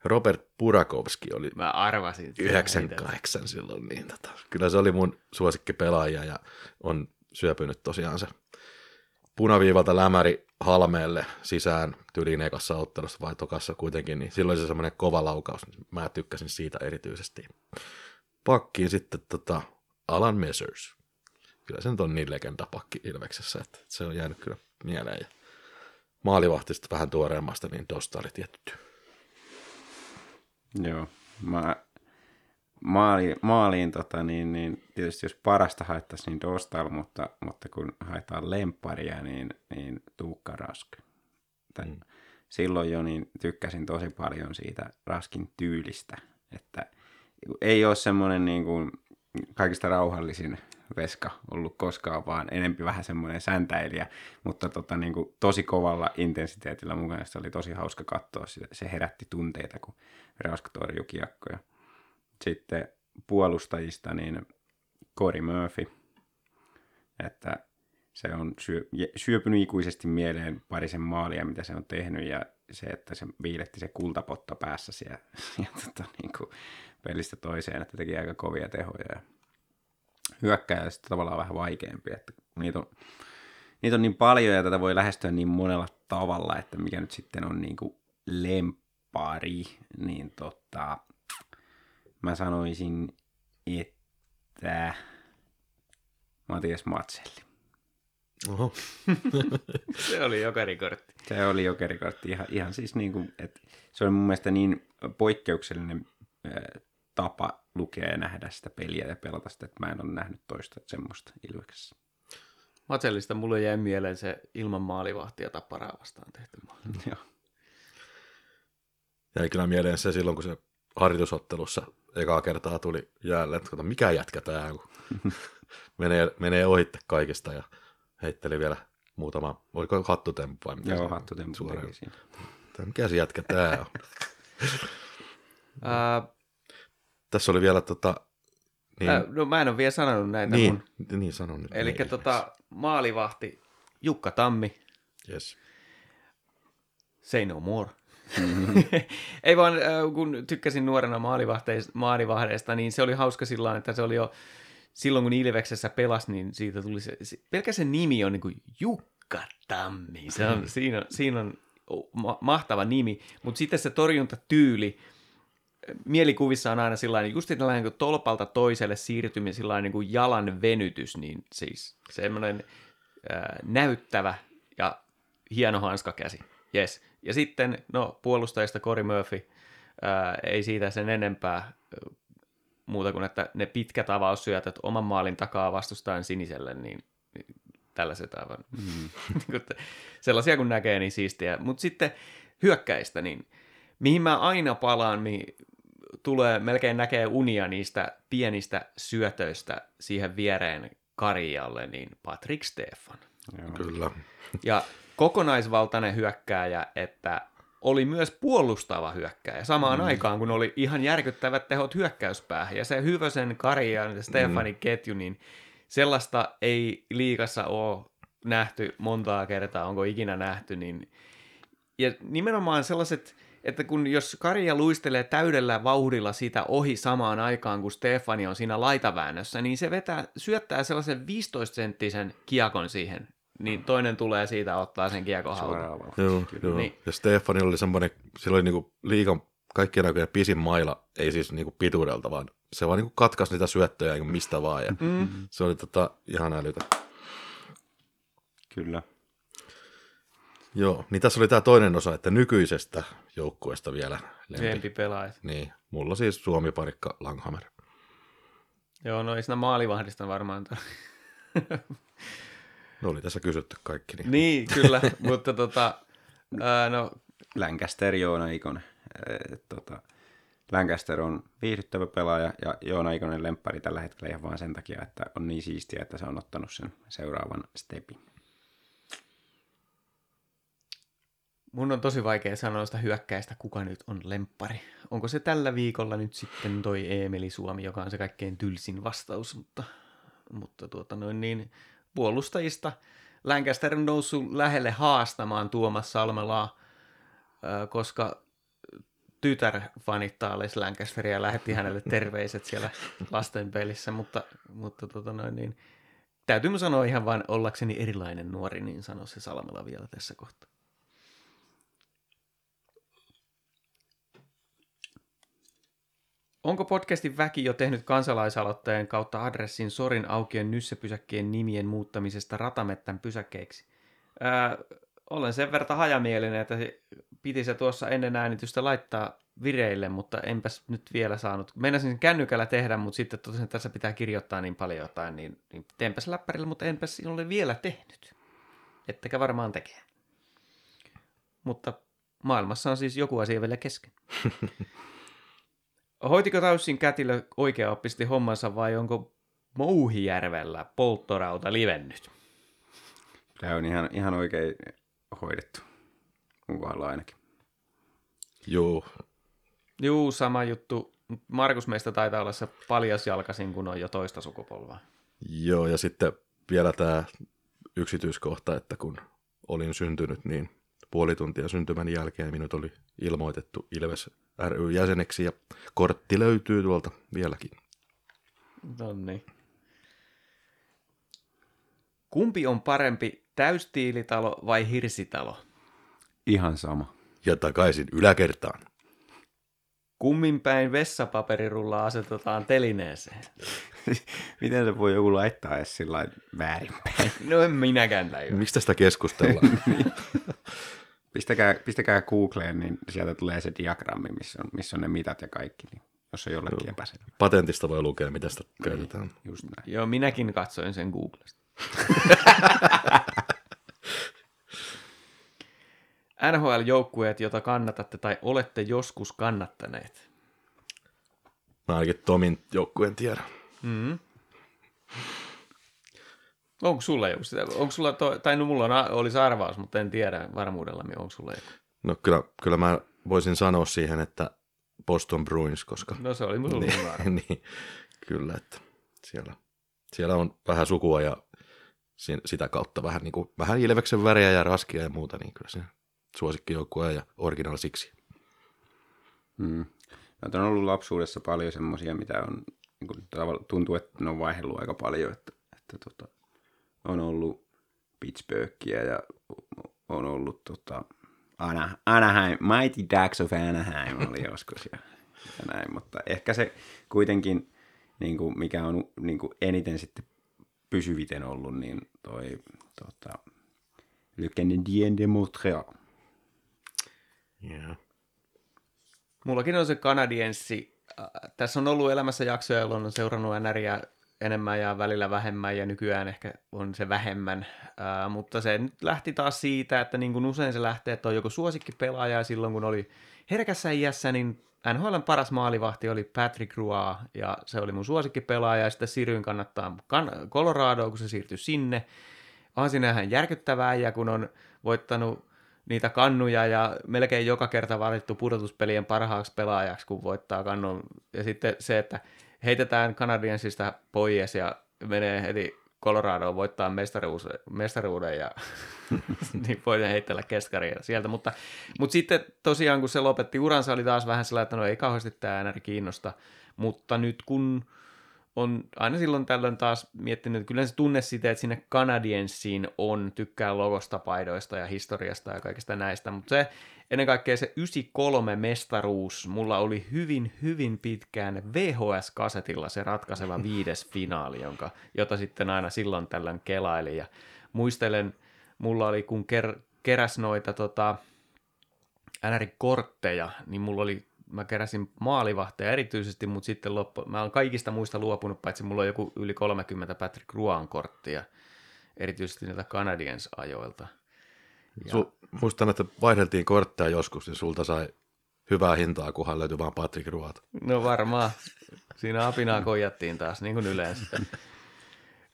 Robert Burakovski oli Mä arvasin. että sä 98 silloin, niin tota, kyllä se oli mun suosikki pelaaja ja on syöpynyt tosiaan se punaviivalta lämäri halmeelle sisään tyyliin ekassa ottelussa vai tokassa kuitenkin, niin silloin se semmoinen kova laukaus, niin mä tykkäsin siitä erityisesti. Pakkiin sitten tota Alan Messers. Kyllä se nyt on niin legendapakki Ilveksessä, että se on jäänyt kyllä mieleen. Ja maalivahtista vähän tuoreemmasta, niin Dosta oli tietty. Joo. Mä, maali, maaliin tota, niin, niin, tietysti jos parasta haettaisiin niin Dostal, mutta, mutta kun haetaan lemparia, niin, niin Tuukka Rask. Tai mm. Silloin jo niin tykkäsin tosi paljon siitä Raskin tyylistä, että ei ole semmoinen niin kuin kaikista rauhallisin veska ollut koskaan, vaan enempi vähän semmoinen säntäilijä, mutta tota, niin kuin, tosi kovalla intensiteetillä mun mielestä oli tosi hauska katsoa. Se, se herätti tunteita, kun Rask torjui. Sitten puolustajista niin Corey Murphy, että se on syö, syöpynyt ikuisesti mieleen parisen maalia, mitä se on tehnyt, ja se, että se viiletti se kultapotta päässä siellä, ja tota, niin kuin pelistä toiseen, että teki aika kovia tehoja. Hyökkäjä sitten tavallaan vähän vaikeampi, että niitä on, niitä on niin paljon, ja tätä voi lähestyä niin monella tavalla, että mikä nyt sitten on niin kuin lempari, niin tota, mä sanoisin, että Matias Matselli. Oho. Se oli jokerikortti. Se oli jokerikortti ihan, ihan siis niin kuin, että se oli mun mielestä niin poikkeuksellinen ää, tapa lukea ja nähdä sitä peliä ja pelata sitä, että mä en ole nähnyt toista semmoista Ilveksessä. Matsellista mulle jäi mieleen se ilman maalivahtia tapparaa vastaan tehty maali. Joo. Jäi kyllä mieleen se silloin, kun se harjoitusottelussa ekaa kertaa tuli jäälle, että kato, mikä jätkä tää on, kun menee, menee ohitte kaikista ja heitteli vielä muutama, oliko hattutemppu vai mikä Joo. Tää, mikä se jätkä tää on? Tässä oli vielä tota, niin, ää, no mä en ole vielä sanonut näitä niin, mun. niin sanon nyt. Eli tota, maalivahti Jukka Tammi, Yes. say no more. Ei vaan, äh, kun tykkäsin nuorena maalivahdeista, niin se oli hauska sillä että se oli jo silloin, kun Ilveksessä pelasi, niin siitä tuli se, se pelkä se nimi on niin kuin Jukka Tammi. Se on, siinä, on- siinä on ma- mahtava nimi, mutta sitten se torjuntatyyli, mielikuvissa on aina sellainen, just tällainen niin kuin tolpalta toiselle siirtyminen, sellainen niin jalan venytys, niin siis semmoinen ää, näyttävä ja hieno hanskakäsi. Yes. Ja sitten, no, puolustajista Cory Murphy, ää, ei siitä sen enempää ää, muuta kuin, että ne pitkät avaussyötöt oman maalin takaa vastustajan siniselle, niin, niin tällaiset aivan, mm. sellaisia kun näkee, niin siistiä. Mutta sitten hyökkäistä, niin mihin mä aina palaan, niin tulee, melkein näkee unia niistä pienistä syötöistä siihen viereen Karialle, niin Patrick Stefan. Joo. Kyllä. Ja kokonaisvaltainen hyökkääjä, että oli myös puolustava hyökkääjä samaan mm. aikaan, kun oli ihan järkyttävät tehot hyökkäyspäähän. Ja se Hyvösen, Kari ja Stefanin mm. ketju, niin sellaista ei liikassa ole nähty montaa kertaa, onko ikinä nähty. Niin... Ja nimenomaan sellaiset, että kun jos Karja luistelee täydellä vauhdilla sitä ohi samaan aikaan, kun Stefani on siinä laitaväännössä, niin se vetää, syöttää sellaisen 15-senttisen kiekon siihen, niin toinen tulee siitä ottaa sen kiekon haltuun. Joo, joo. Niin. Ja Stefani oli semmoinen, sillä oli niinku liikan kaikkien aikojen pisin maila, ei siis niinku pituudelta, vaan se vaan niinku katkaisi niitä syöttöjä niinku mistä vaan. Ja mm. Se oli tota, ihan älytä. Kyllä. Joo, niin tässä oli tämä toinen osa, että nykyisestä joukkueesta vielä lempi. Lempipelaajat. Niin, mulla siis Suomi-parikka Langhammer. Joo, no ei siinä maalivahdista varmaan. Ne oli tässä kysytty kaikki. Niin. niin, kyllä, mutta tota, ää, no, Lancaster Joona Ikonen. Tota, Lancaster on viihdyttävä pelaaja ja Joona Ikonen lemppari tällä hetkellä ihan vaan sen takia, että on niin siistiä, että se on ottanut sen seuraavan stepin. Mun on tosi vaikea sanoa sitä hyökkäistä, kuka nyt on lemppari. Onko se tällä viikolla nyt sitten toi Emeli Suomi, joka on se kaikkein tylsin vastaus, mutta, mutta tuota noin niin, puolustajista Lancaster on noussut lähelle haastamaan Tuomas Salmelaa, koska tytär fanittaa Les Lancasteria ja lähetti hänelle terveiset siellä lasten pelissä, mutta, mutta tota noin niin, täytyy sanoa ihan vain ollakseni erilainen nuori, niin sano se Salmela vielä tässä kohtaa. Onko podcastin väki jo tehnyt kansalaisaloitteen kautta adressin Sorin aukien nyssepysäkkien nimien muuttamisesta ratamettän pysäkkeiksi? Ää, olen sen verran hajamielinen, että piti se tuossa ennen äänitystä laittaa vireille, mutta enpäs nyt vielä saanut. Meinasin sen kännykällä tehdä, mutta sitten totesin, että tässä pitää kirjoittaa niin paljon jotain, niin, niin teenpäs läppärillä, mutta enpäs ole vielä tehnyt. Ettekä varmaan tekee. Mutta maailmassa on siis joku asia vielä kesken. Hoitiko Taussin kätilö oikeaoppisesti hommansa vai onko Mouhijärvellä polttorauta livennyt? Tämä on ihan, ihan oikein hoidettu. Mun kohdalla ainakin. Joo. Juu, sama juttu. Markus meistä taitaa olla se paljasjalkaisin, kun on jo toista sukupolvaa. Joo, ja sitten vielä tämä yksityiskohta, että kun olin syntynyt, niin puoli tuntia syntymän jälkeen minut oli ilmoitettu Ilves ry-jäseneksi ja kortti löytyy tuolta vieläkin. No niin. Kumpi on parempi, täystiilitalo vai hirsitalo? Ihan sama. Ja takaisin yläkertaan. Kummin päin vessapaperirulla asetetaan telineeseen? Miten se voi joku laittaa edes sillä väärinpäin? No en minäkään. Mistä tästä keskustellaan? Pistäkää, pistäkää Googleen, niin sieltä tulee se diagrammi, missä on, missä on ne mitat ja kaikki, niin jos on jollekin epäselvä. Patentista voi lukea, mitä sitä käytetään. Just näin. Joo, minäkin katsoin sen Googlesta. NHL-joukkueet, jota kannatatte tai olette joskus kannattaneet. Mä ainakin Tomin joukkueen tiedän. Mm. Onko sulla joku sitä? Onko sulla to, tai no mulla on, olisi arvaus, mutta en tiedä varmuudella, niin onko sulla joku. No kyllä, kyllä mä voisin sanoa siihen, että Boston Bruins, koska... No se oli mulla niin, niin, kyllä, että siellä, siellä on vähän sukua ja sitä kautta vähän, niin kuin, vähän Ilveksen väriä ja raskia ja muuta, niin kyllä se suosikkijoukkue ja original siksi. Mm. On ollut lapsuudessa paljon semmoisia, mitä on, niin kuin, tuntuu, että ne on vaihdellut aika paljon, että, että tota, on ollut Pittsburghia ja on ollut tota, Anaheim, Mighty Ducks of Anaheim oli joskus ja, ja näin, mutta ehkä se kuitenkin, niin kuin, mikä on niin kuin eniten sitten pysyviten ollut, niin toi tota, Le Canadien de Montreal. Yeah. Mullakin on se kanadienssi. Äh, tässä on ollut elämässä jaksoja, jolloin on seurannut NRiä enemmän ja välillä vähemmän ja nykyään ehkä on se vähemmän. Ää, mutta se nyt lähti taas siitä, että niin kuin usein se lähtee, että on joku suosikkipelaaja ja silloin kun oli herkässä iässä, niin NHLn paras maalivahti oli Patrick Roy ja se oli mun suosikkipelaaja ja sitten siirryin kannattaa Coloradoa, kun se siirtyi sinne. On siinä ihan järkyttävää ja kun on voittanut niitä kannuja ja melkein joka kerta valittu pudotuspelien parhaaksi pelaajaksi, kun voittaa kannun. Ja sitten se, että heitetään Canadiensista pois ja menee heti Coloradoon voittaa mestaruuden, mestaruuden ja niin voi heitellä keskaria sieltä. Mutta, mutta sitten tosiaan, kun se lopetti uransa, oli taas vähän sellainen, että no ei kauheasti tämä enää kiinnosta. Mutta nyt kun on aina silloin tällöin taas miettinyt, että kyllä se tunne siitä, että sinne Canadiensiin on, tykkää logosta, paidoista ja historiasta ja kaikista näistä, mutta se ennen kaikkea se 93 mestaruus, mulla oli hyvin, hyvin pitkään VHS-kasetilla se ratkaiseva viides finaali, jonka, jota sitten aina silloin tällöin kelaili. Ja muistelen, mulla oli kun ker, keräs noita tota, NR-kortteja, niin mulla oli mä keräsin maalivahteja erityisesti, mutta sitten loppu, mä oon kaikista muista luopunut, paitsi mulla on joku yli 30 Patrick Ruan korttia, erityisesti niiltä Canadiens-ajoilta. Ja- muistan, että vaihdeltiin kortteja joskus, niin sulta sai hyvää hintaa, kunhan löytyi vaan Patrick Ruot. No varmaan. Siinä apinaa koijattiin taas, niin kuin yleensä.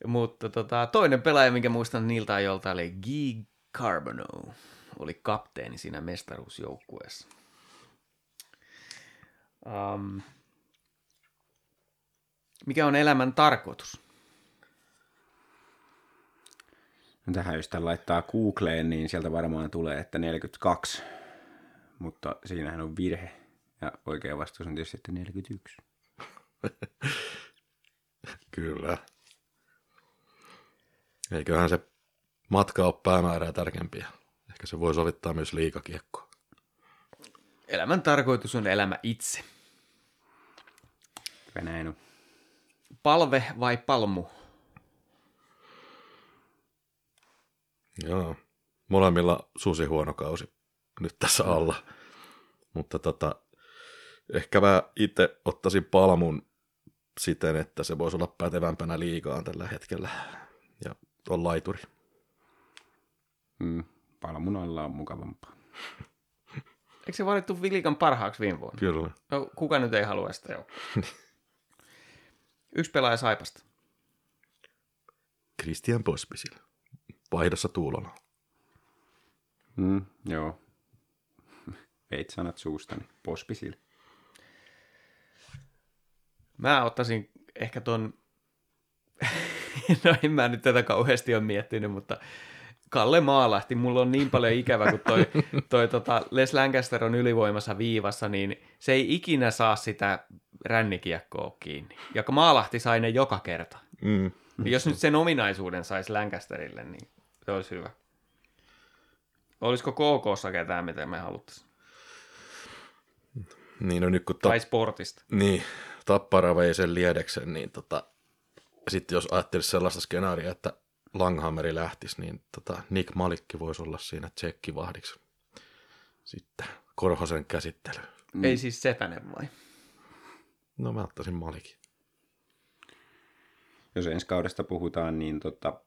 Mutta tota, toinen pelaaja, minkä muistan niiltä ajolta, oli Guy Carbono. Oli kapteeni siinä mestaruusjoukkueessa. Um, mikä on elämän tarkoitus? No tähän jos laittaa Googleen, niin sieltä varmaan tulee, että 42. Mutta siinähän on virhe. Ja oikea vastaus on tietysti, että 41. Kyllä. Eiköhän se matka ole päämäärää tärkeämpiä. Ehkä se voi sovittaa myös liikakiekkoa. Elämän tarkoitus on elämä itse. Kyllä näin on. Palve vai palmu? Joo. Molemmilla susi huono kausi nyt tässä alla. Mutta tota, ehkä mä itse ottaisin palmun siten, että se voisi olla pätevämpänä liigaan tällä hetkellä. Ja on laituri. Mm, palmun alla on mukavampaa. Eikö se valittu Vilikan parhaaksi viime vuonna? Kyllä. No, kuka nyt ei halua sitä jo? Yksi pelaaja Saipasta. Christian Pospisil. Vaihdossa Tuulona. Mm, joo. Veit sanat suustani. Pospisil. Mä ottaisin ehkä ton, no en mä nyt tätä kauheasti ole miettinyt, mutta Kalle Maalahti, mulla on niin paljon ikävä, kun toi, toi tota Les Lancaster on ylivoimassa viivassa, niin se ei ikinä saa sitä rännikiekkoa kiinni. Ja Maalahti sai ne joka kerta. Mm. Niin jos nyt sen ominaisuuden saisi Lancasterille, niin se olisi hyvä. Olisiko KKssa ketään, mitä me haluttaisiin? Niin no nyt kun Tai sportista. Niin, Tappara vei sen liedeksen, niin tota, sitten jos ajattelisi sellaista skenaaria, että Langhammeri lähtisi, niin tota, Nick Malikki voisi olla siinä tsekkivahdiksi. Sitten Korhosen käsittely. Ei siis Sepänen vai? No mä ottaisin Malikin. Jos ensi kaudesta puhutaan, niin tota,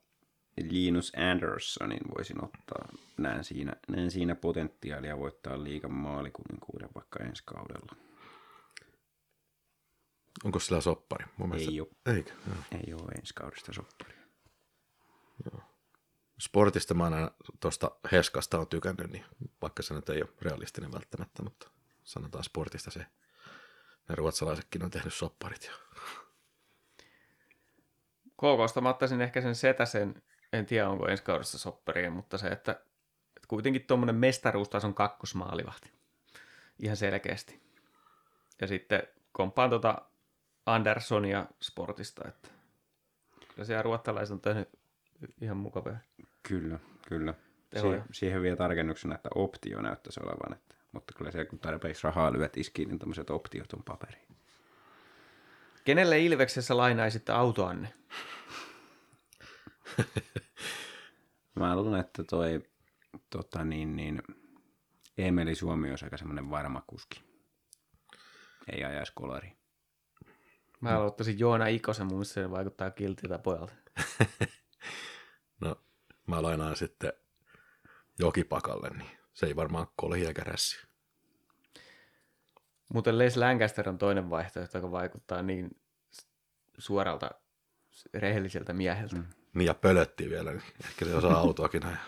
Linus Andersonin voisin ottaa. Näen siinä, näen siinä potentiaalia voittaa liikan maalikuninkuuden vaikka ensi kaudella. Onko sillä soppari? Mun mielestä... Ei ole, Eikö? Joo. ei ole ensi kaudesta sopparia. Sportista mä aina tuosta Heskasta on tykännyt, niin vaikka se nyt ei ole realistinen välttämättä, mutta sanotaan sportista se. Ne ruotsalaisetkin on tehnyt sopparit. Ja... KKsta mä ottaisin ehkä sen Setäsen, en tiedä onko ensi kaudessa sopparia, mutta se, että, että kuitenkin tuommoinen mestaruustason kakkosmaalivahti. Ihan selkeästi. Ja sitten komppaan tuota Andersonia sportista, että kyllä siellä ruotsalaiset on tehnyt ihan mukavia. Kyllä, kyllä. Tehoja. Siihen, siihen vielä tarkennuksena, että optio näyttäisi olevan. Että, mutta kyllä se, kun tarpeeksi rahaa lyöt iskiin, niin tämmöiset optiot on paperiin. Kenelle Ilveksessä lainaisitte autoanne? Mä luulen, että toi tota niin, niin, Emeli Suomi olisi aika semmoinen varma kuski. Ei ajaisi kolari. Mä aloittaisin Joona Ikosen, mun mielestä se vaikuttaa kiltiltä pojalta. No, mä lainaan sitten jokipakalle, niin se ei varmaan kolhi eikä rässi. Muuten Les Lancaster on toinen vaihtoehto, joka vaikuttaa niin suoralta rehelliseltä mieheltä. Mm. Niin ja pölötti vielä, niin ehkä se osaa autoakin ajaa.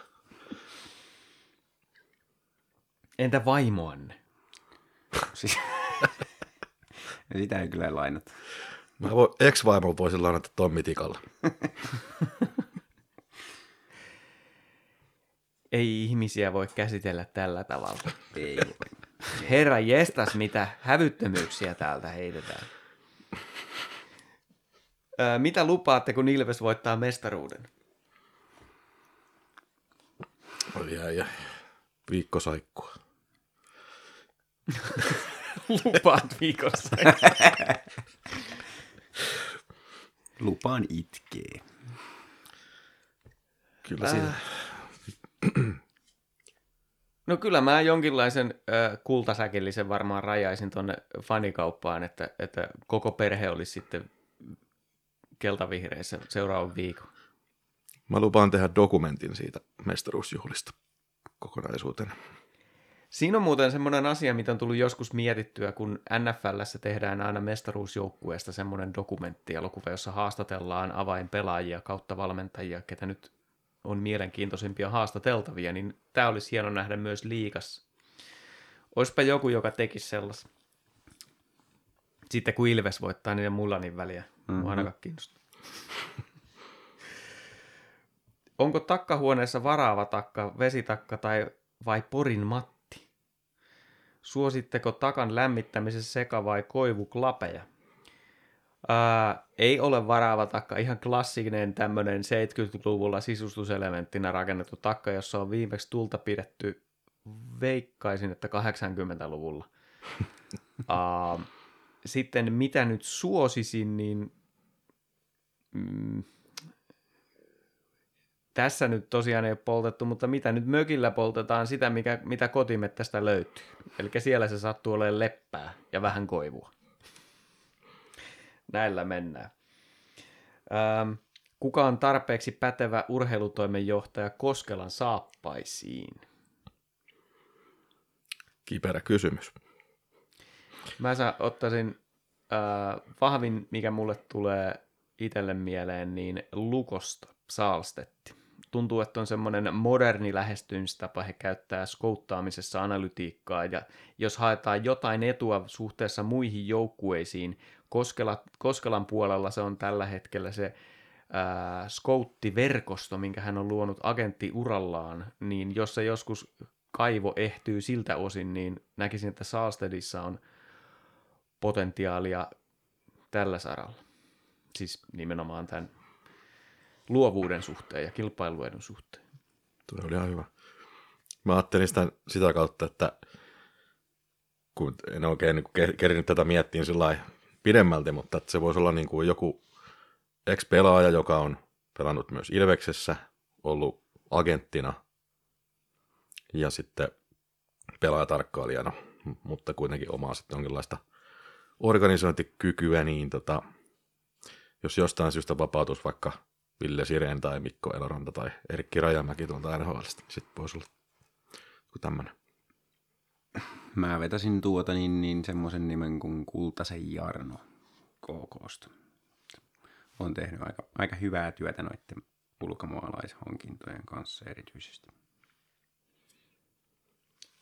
Entä vaimoanne? Siis, sitä ei kyllä lainata. Mä voin, ex-vaimon voisin lainata Tommi Tikalla. Ei ihmisiä voi käsitellä tällä tavalla. Ei. Herra jestas, mitä hävyttömyyksiä täältä heitetään. Mitä lupaatte, kun Ilves voittaa mestaruuden? Oi ai, ai. Viikko saikkua. Lupaat viikossa. Lupaan itkee. Kyllä siinä. No kyllä mä jonkinlaisen ö, kultasäkillisen varmaan rajaisin tonne fanikauppaan, että, että koko perhe olisi sitten keltavihreissä seuraavan viikon. Mä lupaan tehdä dokumentin siitä mestaruusjuhlista. kokonaisuutena. Siinä on muuten semmoinen asia, mitä on tullut joskus mietittyä, kun NFLssä tehdään aina mestaruusjoukkueesta semmoinen dokumenttielokuva, jossa haastatellaan avainpelaajia kautta valmentajia, ketä nyt on mielenkiintoisimpia haastateltavia, niin tämä olisi hieno nähdä myös liikas. Olisipa joku, joka tekisi sellaisen. Sitten kun Ilves voittaa, niin mulla niin väliä. Mm-hmm. Ainakaan kiinnostaa. Onko takkahuoneessa varaava takka, vesitakka tai vai porin matti? Suositteko takan lämmittämisessä seka- vai koivuklapeja? Ää, ei ole varaava takka, ihan klassinen tämmöinen 70-luvulla sisustuselementtinä rakennettu takka, jossa on viimeksi tulta pidetty, veikkaisin, että 80-luvulla. Ää, sitten mitä nyt suosisin, niin mm, tässä nyt tosiaan ei ole poltettu, mutta mitä nyt mökillä poltetaan, sitä mikä, mitä kotimettästä löytyy. Eli siellä se sattuu olemaan leppää ja vähän koivua. Näillä mennään. Ähm, kuka on tarpeeksi pätevä urheilutoimenjohtaja Koskelan saappaisiin? Kiperä kysymys. Mä sä ottaisin äh, vahvin, mikä mulle tulee itselle mieleen, niin Lukosta, Saalstetti. Tuntuu, että on semmoinen moderni lähestymistapa, he käyttää skouttaamisessa analytiikkaa, ja jos haetaan jotain etua suhteessa muihin joukkueisiin, Koskela, Koskelan puolella se on tällä hetkellä se ää, skouttiverkosto, minkä hän on luonut agenttiurallaan, niin jos se joskus kaivo ehtyy siltä osin, niin näkisin, että Saalstedissa on potentiaalia tällä saralla. Siis nimenomaan tämän luovuuden suhteen ja kilpailuedun suhteen. Tuo oli ihan hyvä. Mä ajattelin sitä, sitä kautta, että kun en oikein niin tätä miettiä sillä pidemmälti, mutta se voisi olla niin kuin joku ex-pelaaja, joka on pelannut myös Ilveksessä, ollut agenttina ja sitten pelaajatarkkailijana, mutta kuitenkin omaa sitten jonkinlaista organisointikykyä, niin tota, jos jostain syystä vapautus vaikka Ville Sireen tai Mikko Eloranta tai Erkki Rajamäki tuolta NHLista, niin sitten voisi olla tämmöinen. Mä vetäisin tuota niin, niin semmoisen nimen kuin Kultasen Jarno KKsta. On tehnyt aika, aika hyvää työtä noiden ulkomaalaishankintojen kanssa erityisesti.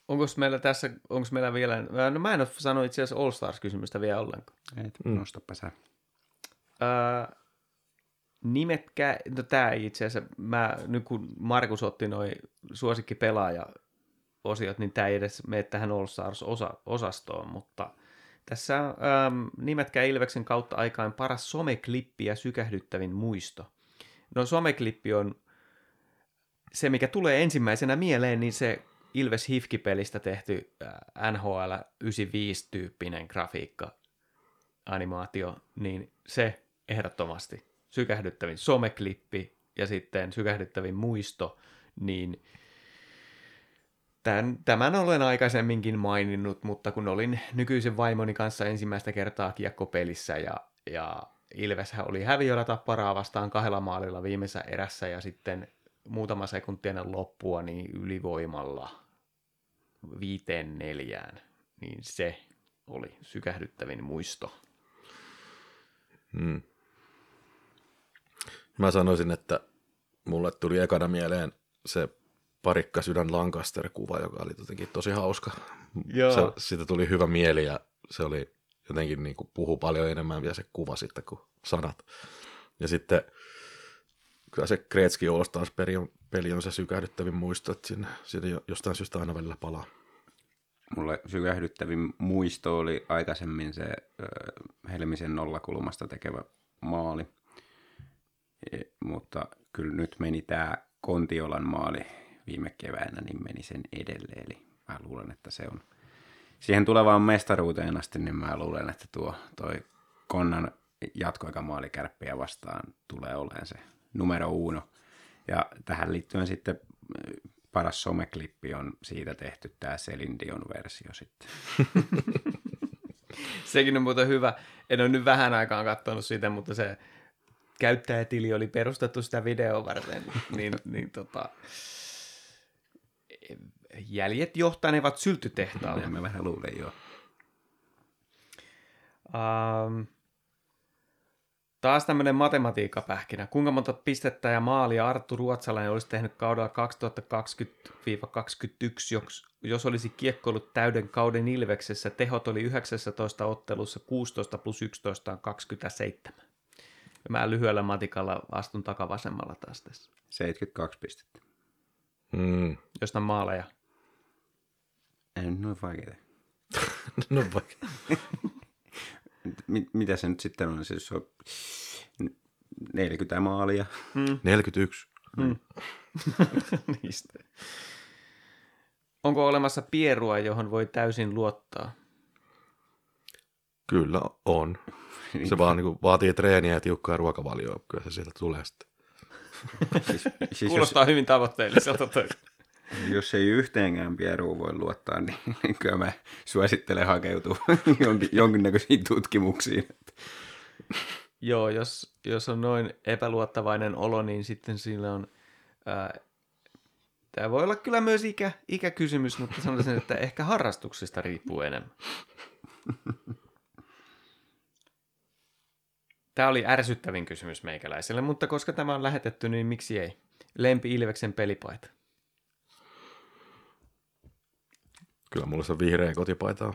Onko meillä tässä, onko meillä vielä, no mä en ole sanonut itse asiassa All Stars-kysymystä vielä ollenkaan. Et, mm. nostapa sä. Öö, nimetkä, no tämä itse asiassa, mä, nyt kun Markus otti noin suosikkipelaaja osiot, niin tämä ei edes mene tähän All Stars-osastoon, mutta tässä ähm, nimetkää Ilveksen kautta aikaan paras someklippi ja sykähdyttävin muisto. No someklippi on se, mikä tulee ensimmäisenä mieleen, niin se Ilves Hifki-pelistä tehty äh, NHL 95-tyyppinen grafiikka, animaatio, niin se ehdottomasti sykähdyttävin someklippi ja sitten sykähdyttävin muisto, niin tämän, tämän olen aikaisemminkin maininnut, mutta kun olin nykyisen vaimoni kanssa ensimmäistä kertaa kiekkopelissä ja, ja Ilveshän oli häviöllä tapparaa vastaan kahdella maalilla viimeisessä erässä ja sitten muutama sekunti ennen loppua niin ylivoimalla viiteen neljään, niin se oli sykähdyttävin muisto. Hmm. Mä sanoisin, että mulle tuli ekana mieleen se parikka sydän Lancaster-kuva, joka oli jotenkin tosi hauska. Joo. Se, siitä tuli hyvä mieli ja se oli jotenkin niin kuin puhu paljon enemmän vielä se kuva sitten kuin sanat. Ja sitten kyllä se Gretzky All Stars peli on, peli on se sykähdyttävin muisto, että siinä, siinä jostain syystä aina välillä palaa. Mulle sykähdyttävin muisto oli aikaisemmin se Helmisen nollakulmasta tekevä maali – E, mutta kyllä nyt meni tämä Kontiolan maali viime keväänä, niin meni sen edelle. Eli mä luulen, että se on siihen tulevaan mestaruuteen asti, niin mä luulen, että tuo toi Konnan jatkoaikamaali kärppiä vastaan tulee olemaan se numero uno. Ja tähän liittyen sitten paras someklippi on siitä tehty tämä Celine Dion versio sitten. Sekin on muuten hyvä. En ole nyt vähän aikaan katsonut sitä, mutta se käyttäjätili oli perustettu sitä videoa varten, niin, niin tota, jäljet johtanevat syltytehtaalle. Mä vähän luulen joo. Um, taas tämmöinen matematiikkapähkinä. Kuinka monta pistettä ja maalia Arttu Ruotsalainen olisi tehnyt kaudella 2020-2021, jos, jos olisi kiekkoillut täyden kauden Ilveksessä? Tehot oli 19 ottelussa 16 plus 11 on 27. Ja mä lyhyellä matikalla astun takavasemmalla taas tässä. 72 pistettä. Mm. Jostain maaleja. Ei nyt noin vaikeita. No vaikka. Mit, mitä se nyt sitten on? Siis on 40 maalia. 41. Niistä. Onko olemassa pierua, johon voi täysin luottaa? Kyllä on. Se vaan niin vaatii treeniä ja tiukkaa ruokavalioa, kyllä se sieltä tulee sitten. Siis, siis jos, Kuulostaa hyvin tavoitteelliselta toi. jos ei yhteenkään pieruun voi luottaa, niin, niin kyllä mä suosittelen hakeutua jonkin, jonkinnäköisiin tutkimuksiin. Joo, jos, jos on noin epäluottavainen olo, niin sitten sillä on... Ää, tämä voi olla kyllä myös ikä, ikäkysymys, mutta sanoisin, että ehkä harrastuksista riippuu enemmän. Tämä oli ärsyttävin kysymys meikäläiselle, mutta koska tämä on lähetetty, niin miksi ei? Lempi Ilveksen pelipaita. Kyllä mulla se vihreä kotipaita on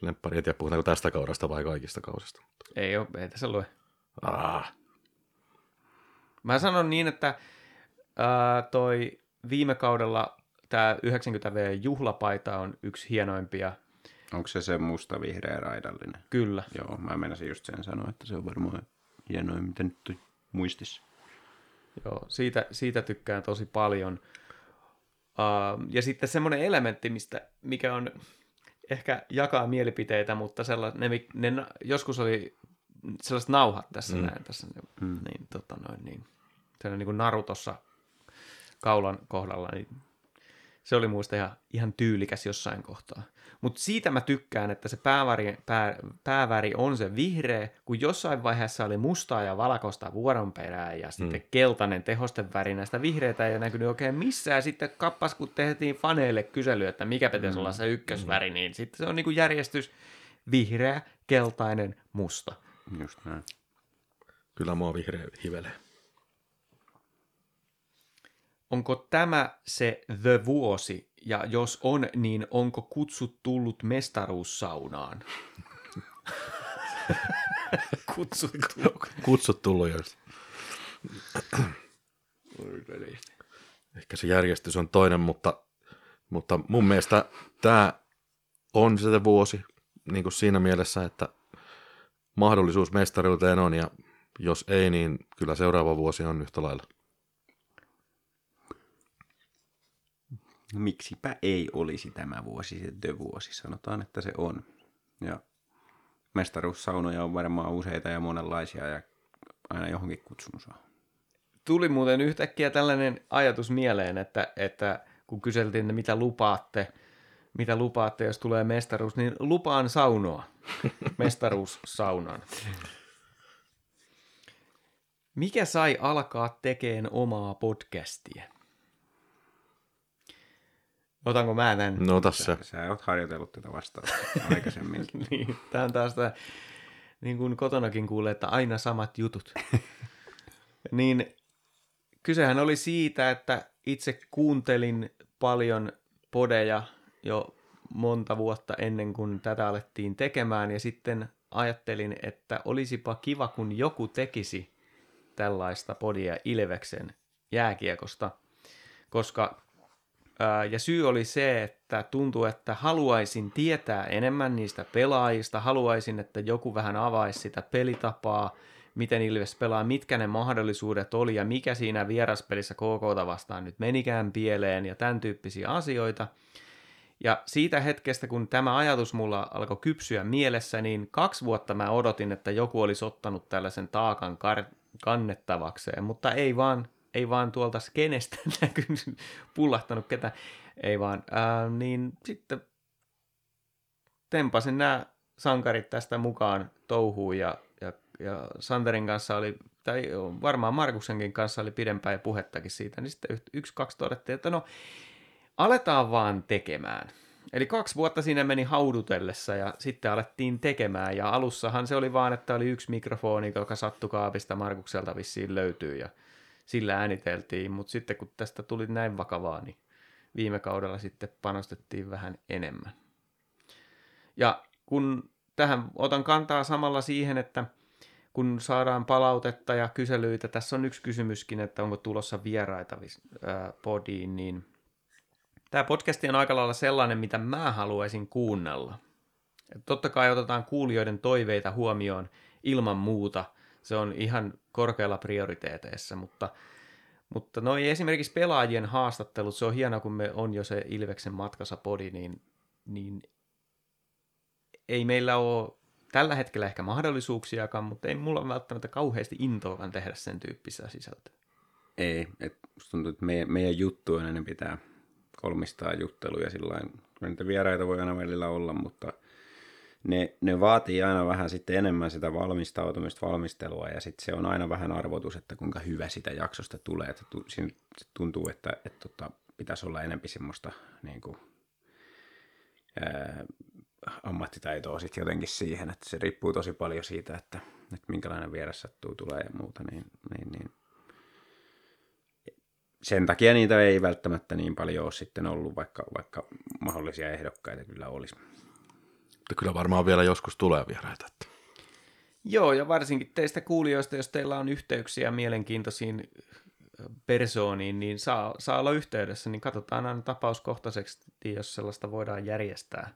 lemppari. En tiedä, puhutaanko tästä kaudesta vai kaikista kausista. Ei ole, ei tässä lue. Ah, Mä sanon niin, että ää, toi viime kaudella tämä 90V juhlapaita on yksi hienoimpia. Onko se se musta vihreä raidallinen? Kyllä. Joo, mä menisin just sen sanoa, että se on varmaan hienoin, mitä nyt on muistissa. Joo, siitä, siitä tykkään tosi paljon. Uh, ja sitten semmoinen elementti, mistä, mikä on ehkä jakaa mielipiteitä, mutta sellainen, ne, ne, na- joskus oli sellaiset nauhat tässä mm. näin, tässä, mm. niin, tota noin, niin, sellainen niin kuin naru tuossa kaulan kohdalla, niin se oli muista ihan, ihan tyylikäs jossain kohtaa. Mutta siitä mä tykkään, että se pääväri, pää, pääväri on se vihreä, kun jossain vaiheessa oli mustaa ja valkoista vuoron perään ja sitten mm. keltainen tehosteväri näistä vihreitä ei näkynyt oikein missään. Sitten kappas, kun tehtiin faneille kysely, että mikä pitäisi olla se ykkösväri, niin sitten se on niinku järjestys vihreä, keltainen, musta. Just näin. kyllä mua vihreä hivelee. Onko tämä se The Vuosi, ja jos on, niin onko kutsut tullut mestaruussaunaan? kutsut tullut. Kutsut tullut jo. Ehkä se järjestys on toinen, mutta, mutta mun mielestä tämä on se vuosi niin kuin siinä mielessä, että mahdollisuus mestaruuteen on ja jos ei, niin kyllä seuraava vuosi on yhtä lailla. No miksipä ei olisi tämä vuosi se The vuosi, sanotaan, että se on. Ja mestaruussaunoja on varmaan useita ja monenlaisia ja aina johonkin kutsun saa. Tuli muuten yhtäkkiä tällainen ajatus mieleen, että, että kun kyseltiin, että mitä lupaatte, mitä lupaatte, jos tulee mestaruus, niin lupaan saunoa. Mestaruussaunan. Mikä sai alkaa tekeen omaa podcastia? Otanko mä tämän? No tässä. Sä oot harjoitellut tätä vastausta aikaisemmin. niin, tämä on taas tämä, niin kuin kotonakin kuulee, että aina samat jutut. niin kysehän oli siitä, että itse kuuntelin paljon podeja jo monta vuotta ennen kuin tätä alettiin tekemään ja sitten ajattelin, että olisipa kiva, kun joku tekisi tällaista podia Ilveksen jääkiekosta, koska ja syy oli se, että tuntuu, että haluaisin tietää enemmän niistä pelaajista, haluaisin, että joku vähän avaisi sitä pelitapaa, miten Ilves pelaa, mitkä ne mahdollisuudet oli ja mikä siinä vieraspelissä KKta vastaan nyt menikään pieleen ja tämän tyyppisiä asioita. Ja siitä hetkestä, kun tämä ajatus mulla alkoi kypsyä mielessä, niin kaksi vuotta mä odotin, että joku olisi ottanut tällaisen taakan kar- kannettavakseen, mutta ei vaan, ei vaan tuolta skenestä näkynyt, pullahtanut ketään, ei vaan. Ää, niin sitten tempasin nämä sankarit tästä mukaan touhuun ja, ja, ja Santerin kanssa oli, tai varmaan Markuksenkin kanssa oli pidempään puhettakin siitä, niin sitten yksi, kaksi todettiin, että no aletaan vaan tekemään. Eli kaksi vuotta siinä meni haudutellessa ja sitten alettiin tekemään. Ja alussahan se oli vaan, että oli yksi mikrofoni, joka sattu kaapista Markukselta vissiin löytyy ja sillä ääniteltiin. Mutta sitten kun tästä tuli näin vakavaa, niin viime kaudella sitten panostettiin vähän enemmän. Ja kun tähän otan kantaa samalla siihen, että kun saadaan palautetta ja kyselyitä, tässä on yksi kysymyskin, että onko tulossa vieraita podiin, niin tämä podcast on aika lailla sellainen, mitä mä haluaisin kuunnella. Totta kai otetaan kuulijoiden toiveita huomioon ilman muuta, se on ihan korkealla prioriteeteissa, mutta, mutta noi esimerkiksi pelaajien haastattelut, se on hienoa, kun me on jo se Ilveksen matkassa podi, niin, niin ei meillä ole tällä hetkellä ehkä mahdollisuuksiakaan, mutta ei mulla välttämättä kauheasti intoakaan tehdä sen tyyppistä sisältöä. Ei, et tuntuu, että meidän, meidän juttu ennen pitää kolmistaa jutteluja sillä niitä vieraita voi aina välillä olla, mutta ne, ne vaatii aina vähän sitten enemmän sitä valmistautumista, valmistelua ja sitten se on aina vähän arvotus, että kuinka hyvä sitä jaksosta tulee. Että siinä tuntuu, että, että, että tota, pitäisi olla enempi semmoista niin kuin, ää, ammattitaitoa sitten jotenkin siihen, että se riippuu tosi paljon siitä, että, että minkälainen vieras sattuu tulee ja muuta, niin, niin, niin sen takia niitä ei välttämättä niin paljon ole sitten ollut, vaikka, vaikka mahdollisia ehdokkaita kyllä olisi. Mutta kyllä varmaan vielä joskus tulee vieraita. Että. Joo, ja varsinkin teistä kuulijoista, jos teillä on yhteyksiä mielenkiintoisiin persooniin, niin saa, saa olla yhteydessä, niin katsotaan aina tapauskohtaisesti, jos sellaista voidaan järjestää.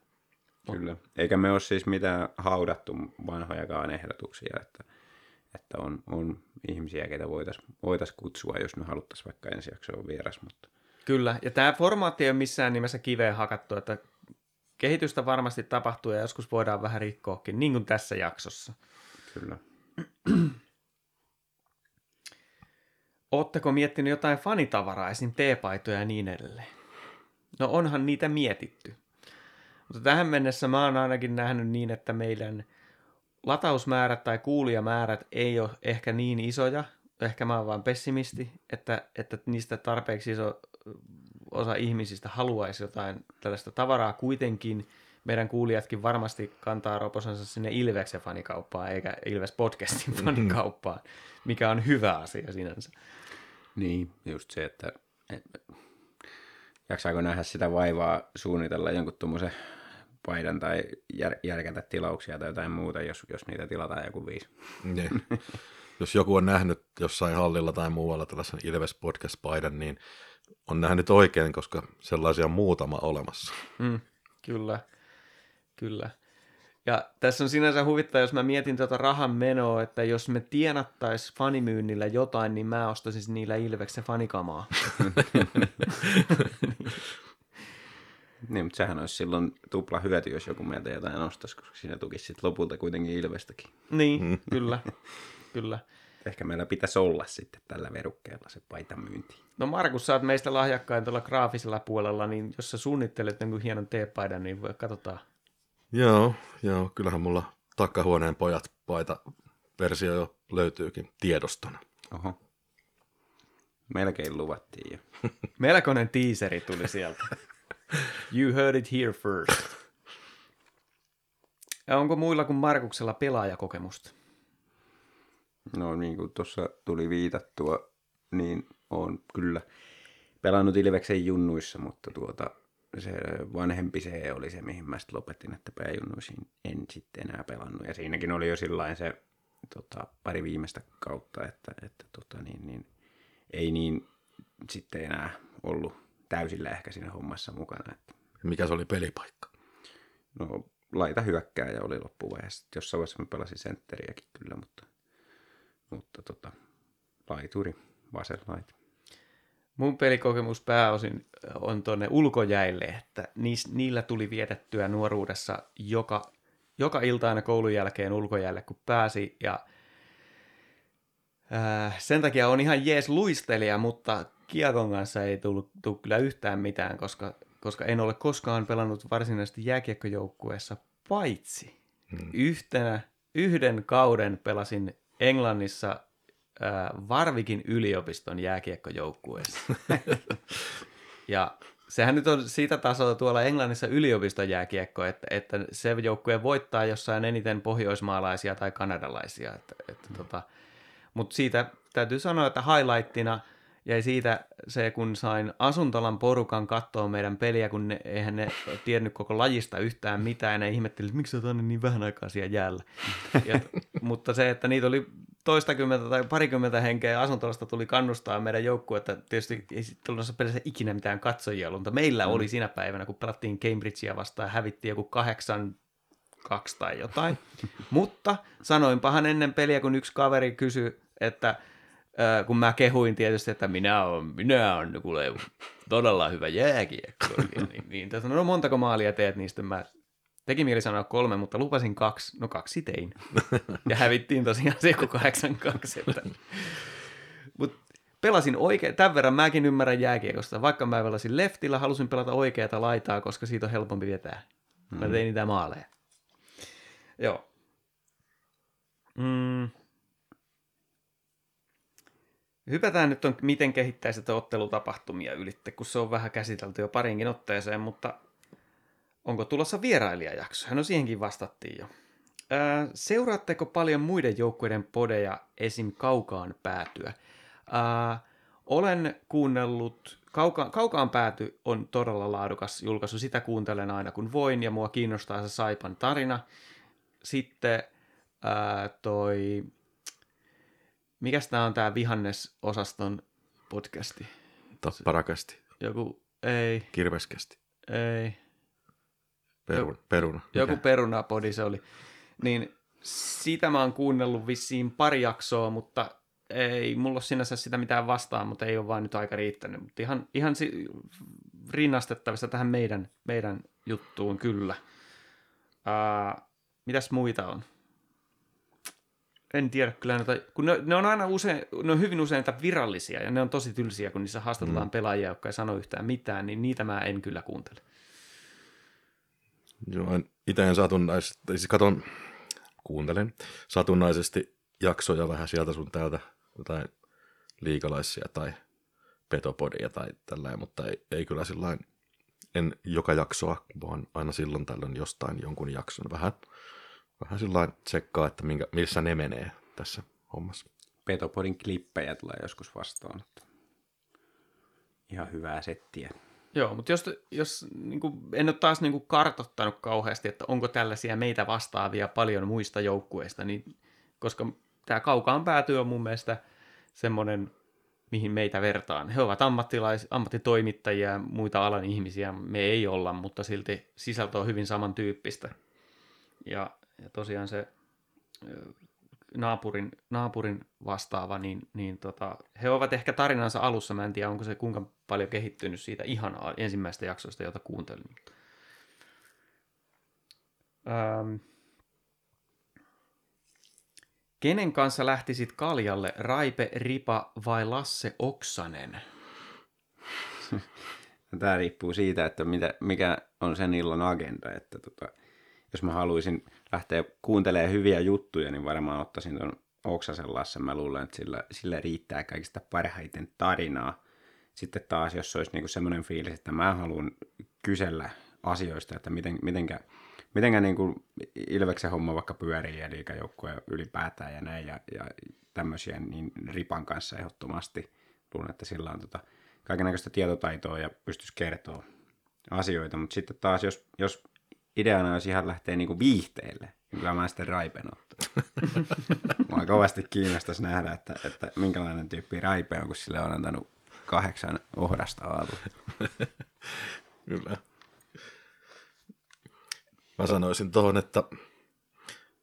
Kyllä. Eikä me ole siis mitään haudattu vanhojakaan ehdotuksia, että, että on, on ihmisiä, ketä voitaisiin voitais kutsua, jos me haluttaisiin vaikka ensi jaksoon vieras. Mutta... Kyllä, ja tämä formaatti ei ole missään nimessä kiveen hakattu, että kehitystä varmasti tapahtuu ja joskus voidaan vähän rikkoakin, niin kuin tässä jaksossa. Kyllä. Oletteko miettinyt jotain fanitavaraa, esim. teepaitoja ja niin edelleen? No onhan niitä mietitty. Mutta tähän mennessä mä oon ainakin nähnyt niin, että meidän latausmäärät tai kuulijamäärät ei ole ehkä niin isoja, ehkä mä oon vaan pessimisti, että, että niistä tarpeeksi iso osa ihmisistä haluaisi jotain tällaista tavaraa kuitenkin. Meidän kuulijatkin varmasti kantaa roposansa sinne Ilveksen fanikauppaan, eikä Ilves podcastin mm-hmm. fanikauppaan, mikä on hyvä asia sinänsä. Niin, just se, että jaksaako nähdä sitä vaivaa suunnitella jonkun tuommoisen paidan tai jär, järkätä tilauksia tai jotain muuta, jos, jos niitä tilataan joku viisi. Niin. jos joku on nähnyt jossain hallilla tai muualla tällaisen Ilves Podcast-paidan, niin on nähnyt oikein, koska sellaisia on muutama olemassa. Mm, kyllä, kyllä. Ja tässä on sinänsä huvittaa, jos mä mietin tuota rahan menoa, että jos me tienattais fanimyynnillä jotain, niin mä ostaisin niillä Ilveksen fanikamaa. Niin, mutta sehän olisi silloin tupla hyöty, jos joku meiltä jotain ostaisi, koska siinä tukisi sitten lopulta kuitenkin Ilvestäkin. Niin, mm. kyllä, kyllä. Ehkä meillä pitäisi olla sitten tällä verukkeella se paitamyynti. No Markus, sä oot meistä lahjakkain tuolla graafisella puolella, niin jos sä suunnittelet jonkun hienon teepaidan, niin voi katsotaan. Joo, joo, kyllähän mulla takahuoneen pojat paita versio jo löytyykin tiedostona. Oho. Melkein luvattiin jo. Melkoinen tiiseri tuli sieltä. You heard it here first. Ja onko muilla kuin Markuksella pelaajakokemusta? No niin kuin tuossa tuli viitattua, niin on kyllä pelannut Ilveksen junnuissa, mutta tuota, se vanhempi se oli se, mihin mä sitten lopetin, että pääjunnuisiin en sitten enää pelannut. Ja siinäkin oli jo sillain se tota, pari viimeistä kautta, että, että tota, niin, niin, ei niin sitten enää ollut täysillä ehkä siinä hommassa mukana. Että... Mikä se oli pelipaikka? No laita hyökkääjä oli loppuvaiheessa. Jossain vaiheessa mä pelasin sentteriäkin kyllä, mutta, mutta tota, laituri, vasen laita. Mun pelikokemus pääosin on tuonne ulkojäille, että niillä tuli vietettyä nuoruudessa joka, joka ilta aina koulun jälkeen ulkojäille, kun pääsi. Ja äh, sen takia on ihan jees luistelija, mutta kiekon kanssa ei tullut, tullut kyllä yhtään mitään, koska, koska en ole koskaan pelannut varsinaisesti jääkiekkojoukkueessa, paitsi hmm. yhtenä, yhden kauden pelasin Englannissa äh, Varvikin yliopiston jääkiekkojoukkueessa. ja sehän nyt on siitä tasoa tuolla Englannissa yliopiston jääkiekko, että, että se joukkue voittaa jossain eniten pohjoismaalaisia tai kanadalaisia. Että, että mm. tota, Mutta siitä täytyy sanoa, että highlightina jäi siitä se, kun sain Asuntolan porukan katsoa meidän peliä, kun ne, eihän ne tiennyt koko lajista yhtään mitään, ja ne ihmetteli, että miksi sä niin vähän aikaa siellä jäällä. Ja, mutta se, että niitä oli toistakymmentä tai parikymmentä henkeä asuntolasta tuli kannustaa meidän joukkuetta. Tietysti ei sitten pelissä ikinä mitään katsojia ollut, mutta meillä mm. oli siinä päivänä, kun pelattiin Cambridgea vastaan ja hävittiin joku kahdeksan kaksi tai jotain. mutta sanoinpahan ennen peliä, kun yksi kaveri kysyi, että kun mä kehuin tietysti, että minä olen, minä olen kuule, todella hyvä jääkiekko, niin, niin, niin no montako maalia teet niistä? Mä Teki mieli sanoa kolme, mutta lupasin kaksi. No kaksi tein. Ja hävittiin tosiaan se kahdeksan kaksi. Mutta pelasin oikein, tämän verran mäkin ymmärrän jääkiekosta. Vaikka mä pelasin leftillä, halusin pelata oikeata laitaa, koska siitä on helpompi vetää. Mä tein niitä maaleja. Joo. Mm. Hypätään nyt on, miten kehittää sitä ottelutapahtumia ylitte, kun se on vähän käsitelty jo parinkin otteeseen, mutta Onko tulossa vierailijajakso? No siihenkin vastattiin jo. Ää, seuraatteko paljon muiden joukkueiden podeja esim. kaukaan päätyä? Ää, olen kuunnellut, kauka, kaukaan pääty on todella laadukas julkaisu, sitä kuuntelen aina kun voin ja mua kiinnostaa se Saipan tarina. Sitten ää, toi, mikäs tää on tää vihannesosaston podcasti? Tapparakasti. Joku, ei. Kirveskästi. Ei. Peruna. peruna. Joku perunapodi se oli. Niin siitä mä oon kuunnellut vissiin pari jaksoa, mutta ei mulla ole sinänsä sitä mitään vastaan, mutta ei ole vaan nyt aika riittänyt. Mutta ihan, ihan si- rinnastettavissa tähän meidän, meidän juttuun kyllä. Uh, mitäs muita on? En tiedä kyllä noita, kun ne, ne, on aina usein, ne on hyvin usein virallisia ja ne on tosi tylsiä, kun niissä haastatellaan mm. pelaajia, jotka ei sano yhtään mitään, niin niitä mä en kyllä kuuntele. Joo, itse en satunnaisesti, siis katon, kuuntelen satunnaisesti jaksoja vähän sieltä sun täältä, jotain liikalaisia tai petopodia tai tällä, mutta ei, ei kyllä sillä en joka jaksoa, vaan aina silloin tällöin jostain jonkun jakson vähän, vähän sillä tsekkaa, että minkä, missä ne menee tässä hommassa. Petopodin klippejä tulee joskus vastaan. Ihan hyvää settiä. Joo, mutta jos, jos niin kuin, en ole taas niin kuin kartottanut kauheasti, että onko tällaisia meitä vastaavia paljon muista joukkueista, niin, koska tämä kaukaan päätyy on mun mielestä semmoinen, mihin meitä vertaan. He ovat ammattilais, ammattitoimittajia, muita alan ihmisiä, me ei olla, mutta silti sisältö on hyvin samantyyppistä. Ja, ja tosiaan se naapurin, naapurin vastaava, niin, niin tota, he ovat ehkä tarinansa alussa, mä en tiedä onko se kuinka paljon kehittynyt siitä ihan ensimmäistä jaksoista, jota kuuntelin. Ähm. Kenen kanssa lähtisit kaljalle, Raipe, Ripa vai Lasse Oksanen? Tämä riippuu siitä, että mitä, mikä on sen illan agenda. Että tota, jos mä haluaisin lähteä kuuntelemaan hyviä juttuja, niin varmaan ottaisin tuon Oksasen Lasse. Mä luulen, että sillä, sillä riittää kaikista parhaiten tarinaa. Sitten taas, jos olisi niinku semmoinen fiilis, että mä haluan kysellä asioista, että miten, mitenkä, mitenkä niinku Ilveksen homma vaikka pyörii ja liikajoukkoja ylipäätään ja näin ja, ja tämmöisiä, niin Ripan kanssa ehdottomasti luulen, että sillä on tota, kaikenlaista tietotaitoa ja pystyisi kertoa asioita, mutta sitten taas, jos, jos ideana olisi ihan lähteä niinku viihteelle, kyllä mä sitten Raipen Mua kovasti kiinnostaisi nähdä, että, että minkälainen tyyppi Raipe on, kun sille on antanut kahdeksan ohrasta aamu. kyllä. Mä sanoisin tuohon, että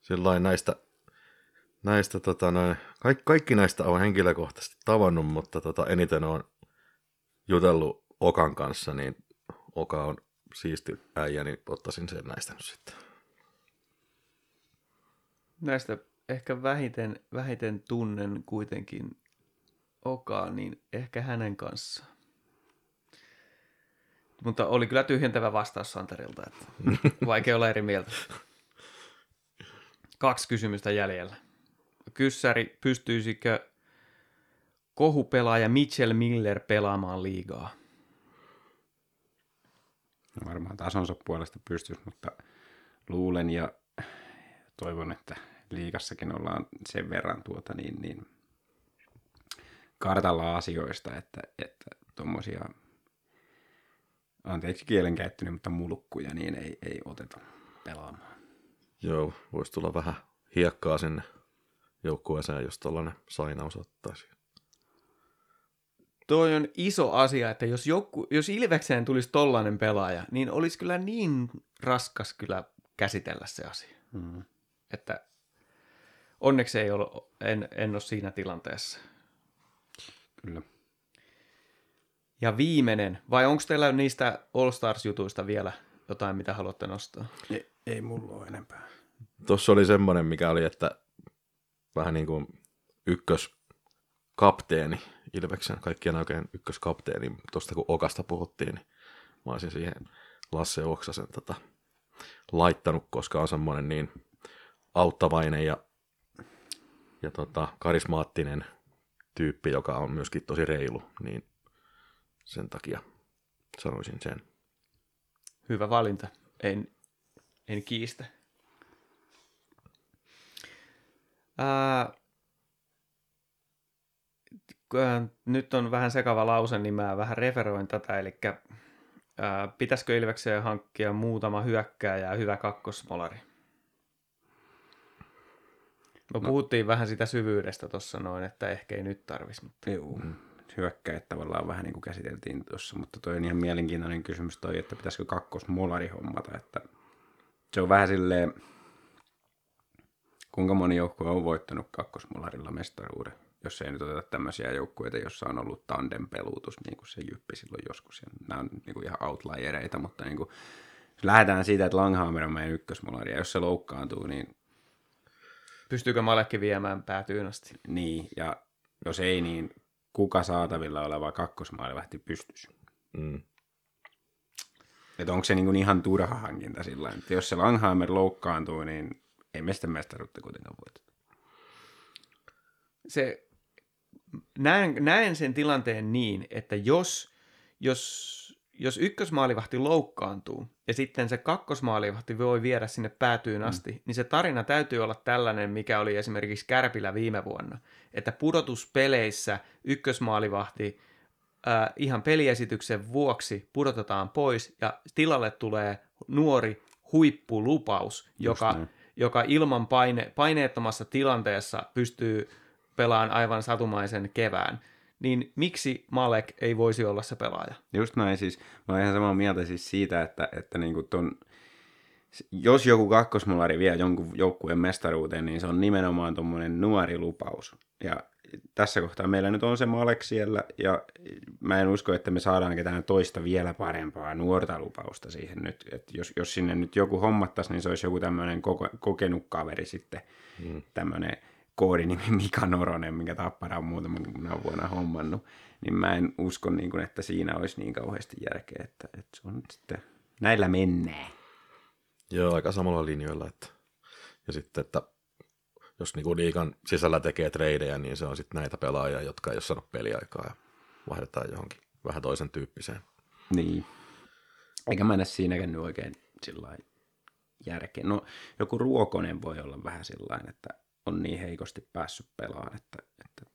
sillain näistä, näistä tota noin, kaikki, kaikki näistä on henkilökohtaisesti tavannut, mutta tota, eniten on jutellut Okan kanssa, niin Oka on siisti äijä, niin ottaisin sen näistä nyt sitten. Näistä ehkä vähiten, vähiten tunnen kuitenkin Okaa, niin ehkä hänen kanssaan. Mutta oli kyllä tyhjentävä vastaus Santerilta, että vaikea olla eri mieltä. Kaksi kysymystä jäljellä. Kyssäri, pystyisikö kohupelaaja Mitchell Miller pelaamaan liigaa? Varmaan tasonsa puolesta pystyisi, mutta luulen ja toivon, että liikassakin ollaan sen verran tuota niin, niin kartalla asioista, että, että anteeksi kielenkäyttöni, mutta mulkkuja niin ei, ei oteta pelaamaan. Joo, voisi tulla vähän hiekkaa sinne joukkueeseen, jos tällainen sainaus ottaisi. Toi on iso asia, että jos, joku, jos Ilvekseen tulisi tollainen pelaaja, niin olisi kyllä niin raskas kyllä käsitellä se asia. Mm. Että onneksi ei ole, en, en ole siinä tilanteessa. Kyllä. Ja viimeinen, vai onko teillä niistä All Stars-jutuista vielä jotain, mitä haluatte nostaa? Ei, ei mulla ole enempää. Tuossa oli semmoinen, mikä oli, että vähän niin kuin ykköskapteeni Ilveksen, kaikkien oikein ykköskapteeni, tuosta kun Okasta puhuttiin, niin mä olisin siihen Lasse Oksasen tota, laittanut, koska on semmoinen niin auttavainen ja, ja tota, karismaattinen tyyppi, joka on myöskin tosi reilu, niin sen takia sanoisin sen. Hyvä valinta. En, en kiistä. Ää, nyt on vähän sekava lause, niin mä vähän referoin tätä, eli ää, pitäisikö Ilvekseen hankkia muutama hyökkääjä ja hyvä kakkosmolari? Me no. puhuttiin vähän sitä syvyydestä tuossa noin, että ehkä ei nyt tarvisi. Mutta... Joo, hyökkäjät tavallaan vähän niin kuin käsiteltiin tuossa, mutta toi on ihan mielenkiintoinen kysymys toi, että pitäisikö kakkosmolari hommata, että se on vähän silleen, kuinka moni joukkue on voittanut kakkosmolarilla mestaruuden, jos ei nyt oteta tämmöisiä joukkueita, jossa on ollut tandem-peluutus, niin kuin se Jyppi silloin joskus. Ja nämä on niin kuin ihan outliereita, mutta niin kuin, jos lähdetään siitä, että Langhammer on meidän ykkösmolari, ja jos se loukkaantuu, niin... Pystyykö Malekki viemään päätyyn asti? Niin, ja jos ei, niin kuka saatavilla oleva kakkosmaalivahti pystyisi? Mm. Että onko se niin kuin ihan turha hankinta sillä että jos se Langhammer loukkaantuu, niin ei mestä mestaruutta kuitenkaan voiteta. Se, näen, näen sen tilanteen niin, että jos, jos, jos ykkösmaalivahti loukkaantuu ja sitten se kakkosmaalivahti voi viedä sinne päätyyn mm. asti, mm. niin se tarina täytyy olla tällainen, mikä oli esimerkiksi Kärpillä viime vuonna. Että pudotuspeleissä ykkösmaalivahti äh, ihan peliesityksen vuoksi pudotetaan pois ja tilalle tulee nuori huippulupaus, joka niin joka ilman paine, paineettomassa tilanteessa pystyy pelaamaan aivan satumaisen kevään, niin miksi Malek ei voisi olla se pelaaja? Just näin siis. Mä oon ihan samaa mieltä siis siitä, että, että niinku ton, jos joku kakkosmolari vie jonkun joukkueen mestaruuteen, niin se on nimenomaan tuommoinen nuori lupaus. Ja tässä kohtaa meillä nyt on se Malek siellä, ja mä en usko, että me saadaan ketään toista vielä parempaa nuorta lupausta siihen nyt. Että jos, jos sinne nyt joku hommattaisi, niin se olisi joku tämmöinen kokenut kaveri sitten, hmm. tämmöinen koodinimi Mika Noronen, minkä Tappara on muutaman vuonna hommannut, niin mä en usko, niin kuin, että siinä olisi niin kauheasti järkeä, että, että se on sitten, näillä mennään. Joo, aika samalla linjoilla, että ja sitten, että jos niinku liikan sisällä tekee treidejä, niin se on sitten näitä pelaajia, jotka ei ole saanut peliaikaa ja vaihdetaan johonkin vähän toisen tyyppiseen. Niin. Eikä mä näe siinäkään nyt oikein sillä järkeä. No joku Ruokonen voi olla vähän sillä että on niin heikosti päässyt pelaamaan, että, että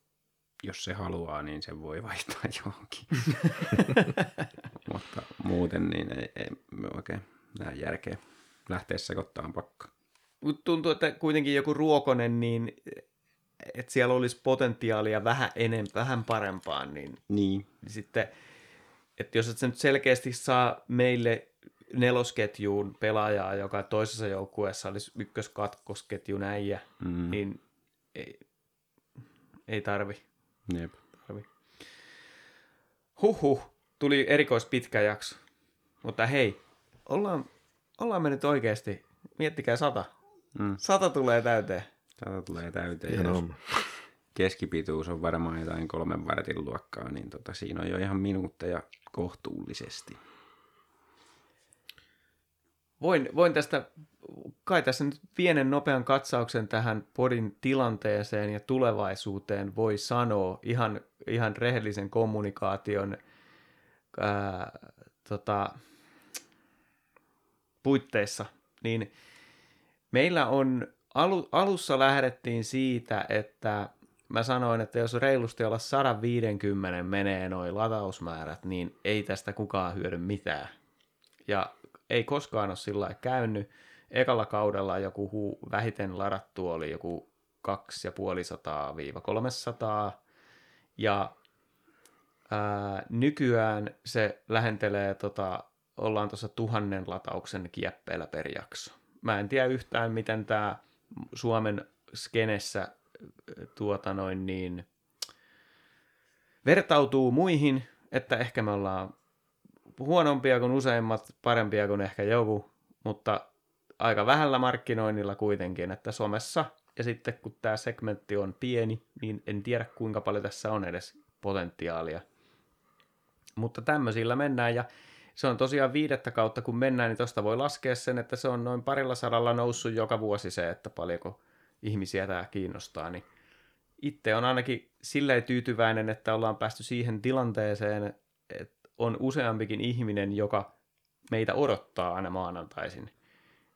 jos se haluaa, niin se voi vaihtaa johonkin. Mutta muuten niin ei, ei oikein näe järkeä lähteä sekoittamaan pakkaan. Tuntuu, että kuitenkin joku Ruokonen, niin että siellä olisi potentiaalia vähän enemmän, vähän parempaan, niin, niin. sitten, että jos et sä nyt selkeästi saa meille nelosketjuun pelaajaa, joka toisessa joukkueessa olisi ykkös-kakkosketjun äijä, mm. niin ei, ei tarvi. Jep. tarvi. Huhhuh, tuli erikois pitkä jakso. Mutta hei, ollaan, ollaan me nyt oikeasti, miettikää sata. Mm. Sata tulee täyteen. Sata tulee täyteen. Jos keskipituus on varmaan jotain kolmen vartin luokkaa, niin tota, siinä on jo ihan minuutteja kohtuullisesti. Voin, voin tästä, kai tässä nyt pienen nopean katsauksen tähän podin tilanteeseen ja tulevaisuuteen voi sanoa ihan, ihan rehellisen kommunikaation ää, tota, puitteissa, niin meillä on, alu, alussa lähdettiin siitä, että mä sanoin, että jos reilusti olla 150 menee noin latausmäärät, niin ei tästä kukaan hyödy mitään. Ja ei koskaan ole sillä käynyt. Ekalla kaudella joku huu, vähiten ladattu oli joku 2500-300. Ja ää, nykyään se lähentelee, tota, ollaan tuossa tuhannen latauksen kieppeillä per jakso. Mä en tiedä yhtään, miten tämä Suomen skenessä tuota noin niin, vertautuu muihin, että ehkä me ollaan huonompia kuin useimmat, parempia kuin ehkä joku, mutta aika vähällä markkinoinnilla kuitenkin, että somessa ja sitten kun tämä segmentti on pieni, niin en tiedä kuinka paljon tässä on edes potentiaalia. Mutta tämmöisillä mennään ja se on tosiaan viidettä kautta kun mennään, niin tuosta voi laskea sen, että se on noin parilla sadalla noussut joka vuosi se, että paljonko ihmisiä tämä kiinnostaa, niin itse on ainakin silleen tyytyväinen, että ollaan päästy siihen tilanteeseen, että on useampikin ihminen, joka meitä odottaa aina maanantaisin.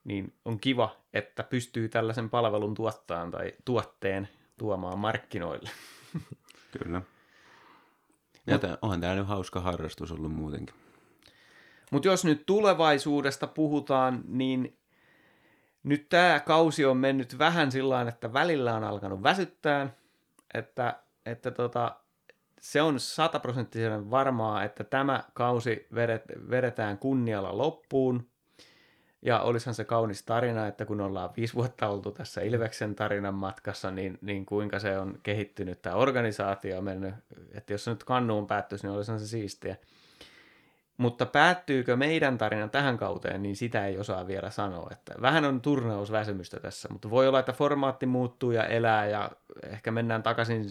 Niin on kiva, että pystyy tällaisen palvelun tuottamaan tai tuotteen tuomaan markkinoille. Kyllä. Ja Mut, onhan tämä nyt hauska harrastus ollut muutenkin. Mutta jos nyt tulevaisuudesta puhutaan, niin nyt tämä kausi on mennyt vähän sillä että välillä on alkanut väsyttää, että, että tota, se on sataprosenttisen varmaa, että tämä kausi vedet, vedetään kunnialla loppuun. Ja olisihan se kaunis tarina, että kun ollaan viisi vuotta oltu tässä Ilveksen tarinan matkassa, niin, niin kuinka se on kehittynyt tämä organisaatio on mennyt, että jos se nyt kannuun päättyisi, niin olisihan se siistiä. Mutta päättyykö meidän tarina tähän kauteen, niin sitä ei osaa vielä sanoa. Että vähän on turnausväsymystä tässä, mutta voi olla, että formaatti muuttuu ja elää ja ehkä mennään takaisin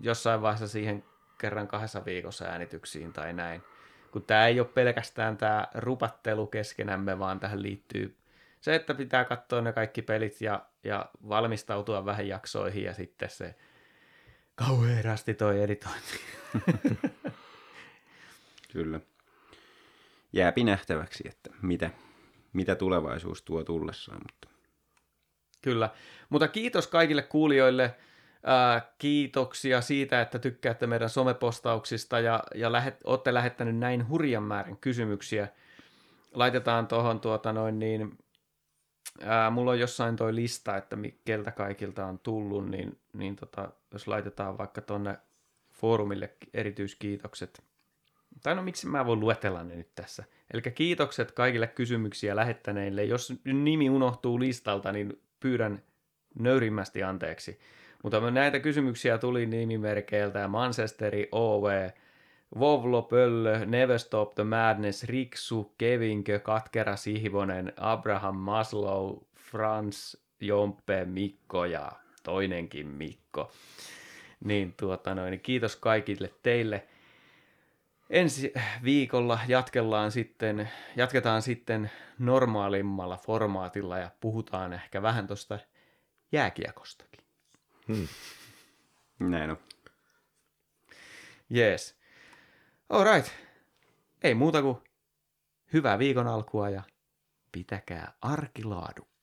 jossain vaiheessa siihen kerran kahdessa viikossa äänityksiin tai näin. Kun tämä ei ole pelkästään tämä rupattelu keskenämme, vaan tähän liittyy se, että pitää katsoa ne kaikki pelit ja, ja valmistautua vähän jaksoihin ja sitten se kauheasti toi editointi. Kyllä jääpi nähtäväksi, että mitä, mitä tulevaisuus tuo tullessaan. Mutta. Kyllä, mutta kiitos kaikille kuulijoille. Ää, kiitoksia siitä, että tykkäätte meidän somepostauksista ja, ja lähet, olette lähettänyt näin hurjan määrän kysymyksiä. Laitetaan tuohon tuota noin niin, ää, mulla on jossain toi lista, että keltä kaikilta on tullut, niin, niin tota, jos laitetaan vaikka tuonne foorumille erityiskiitokset – tai no miksi mä voin luetella ne nyt tässä. Eli kiitokset kaikille kysymyksiä lähettäneille. Jos nimi unohtuu listalta, niin pyydän nöyrimmästi anteeksi. Mutta näitä kysymyksiä tuli nimimerkeiltä Manchesteri, OV, Vovlo, Pöllö, Never Stop the Madness, Riksu, Kevinkö, Katkera, Sihvonen, Abraham Maslow, Frans, Jompe, Mikko ja toinenkin Mikko. Niin tuota noin, kiitos kaikille teille ensi viikolla jatkellaan sitten, jatketaan sitten normaalimmalla formaatilla ja puhutaan ehkä vähän tuosta jääkiekostakin. Hmm. Näin on. Jees. Alright. Ei muuta kuin hyvää viikon alkua ja pitäkää arkilaadukkaana.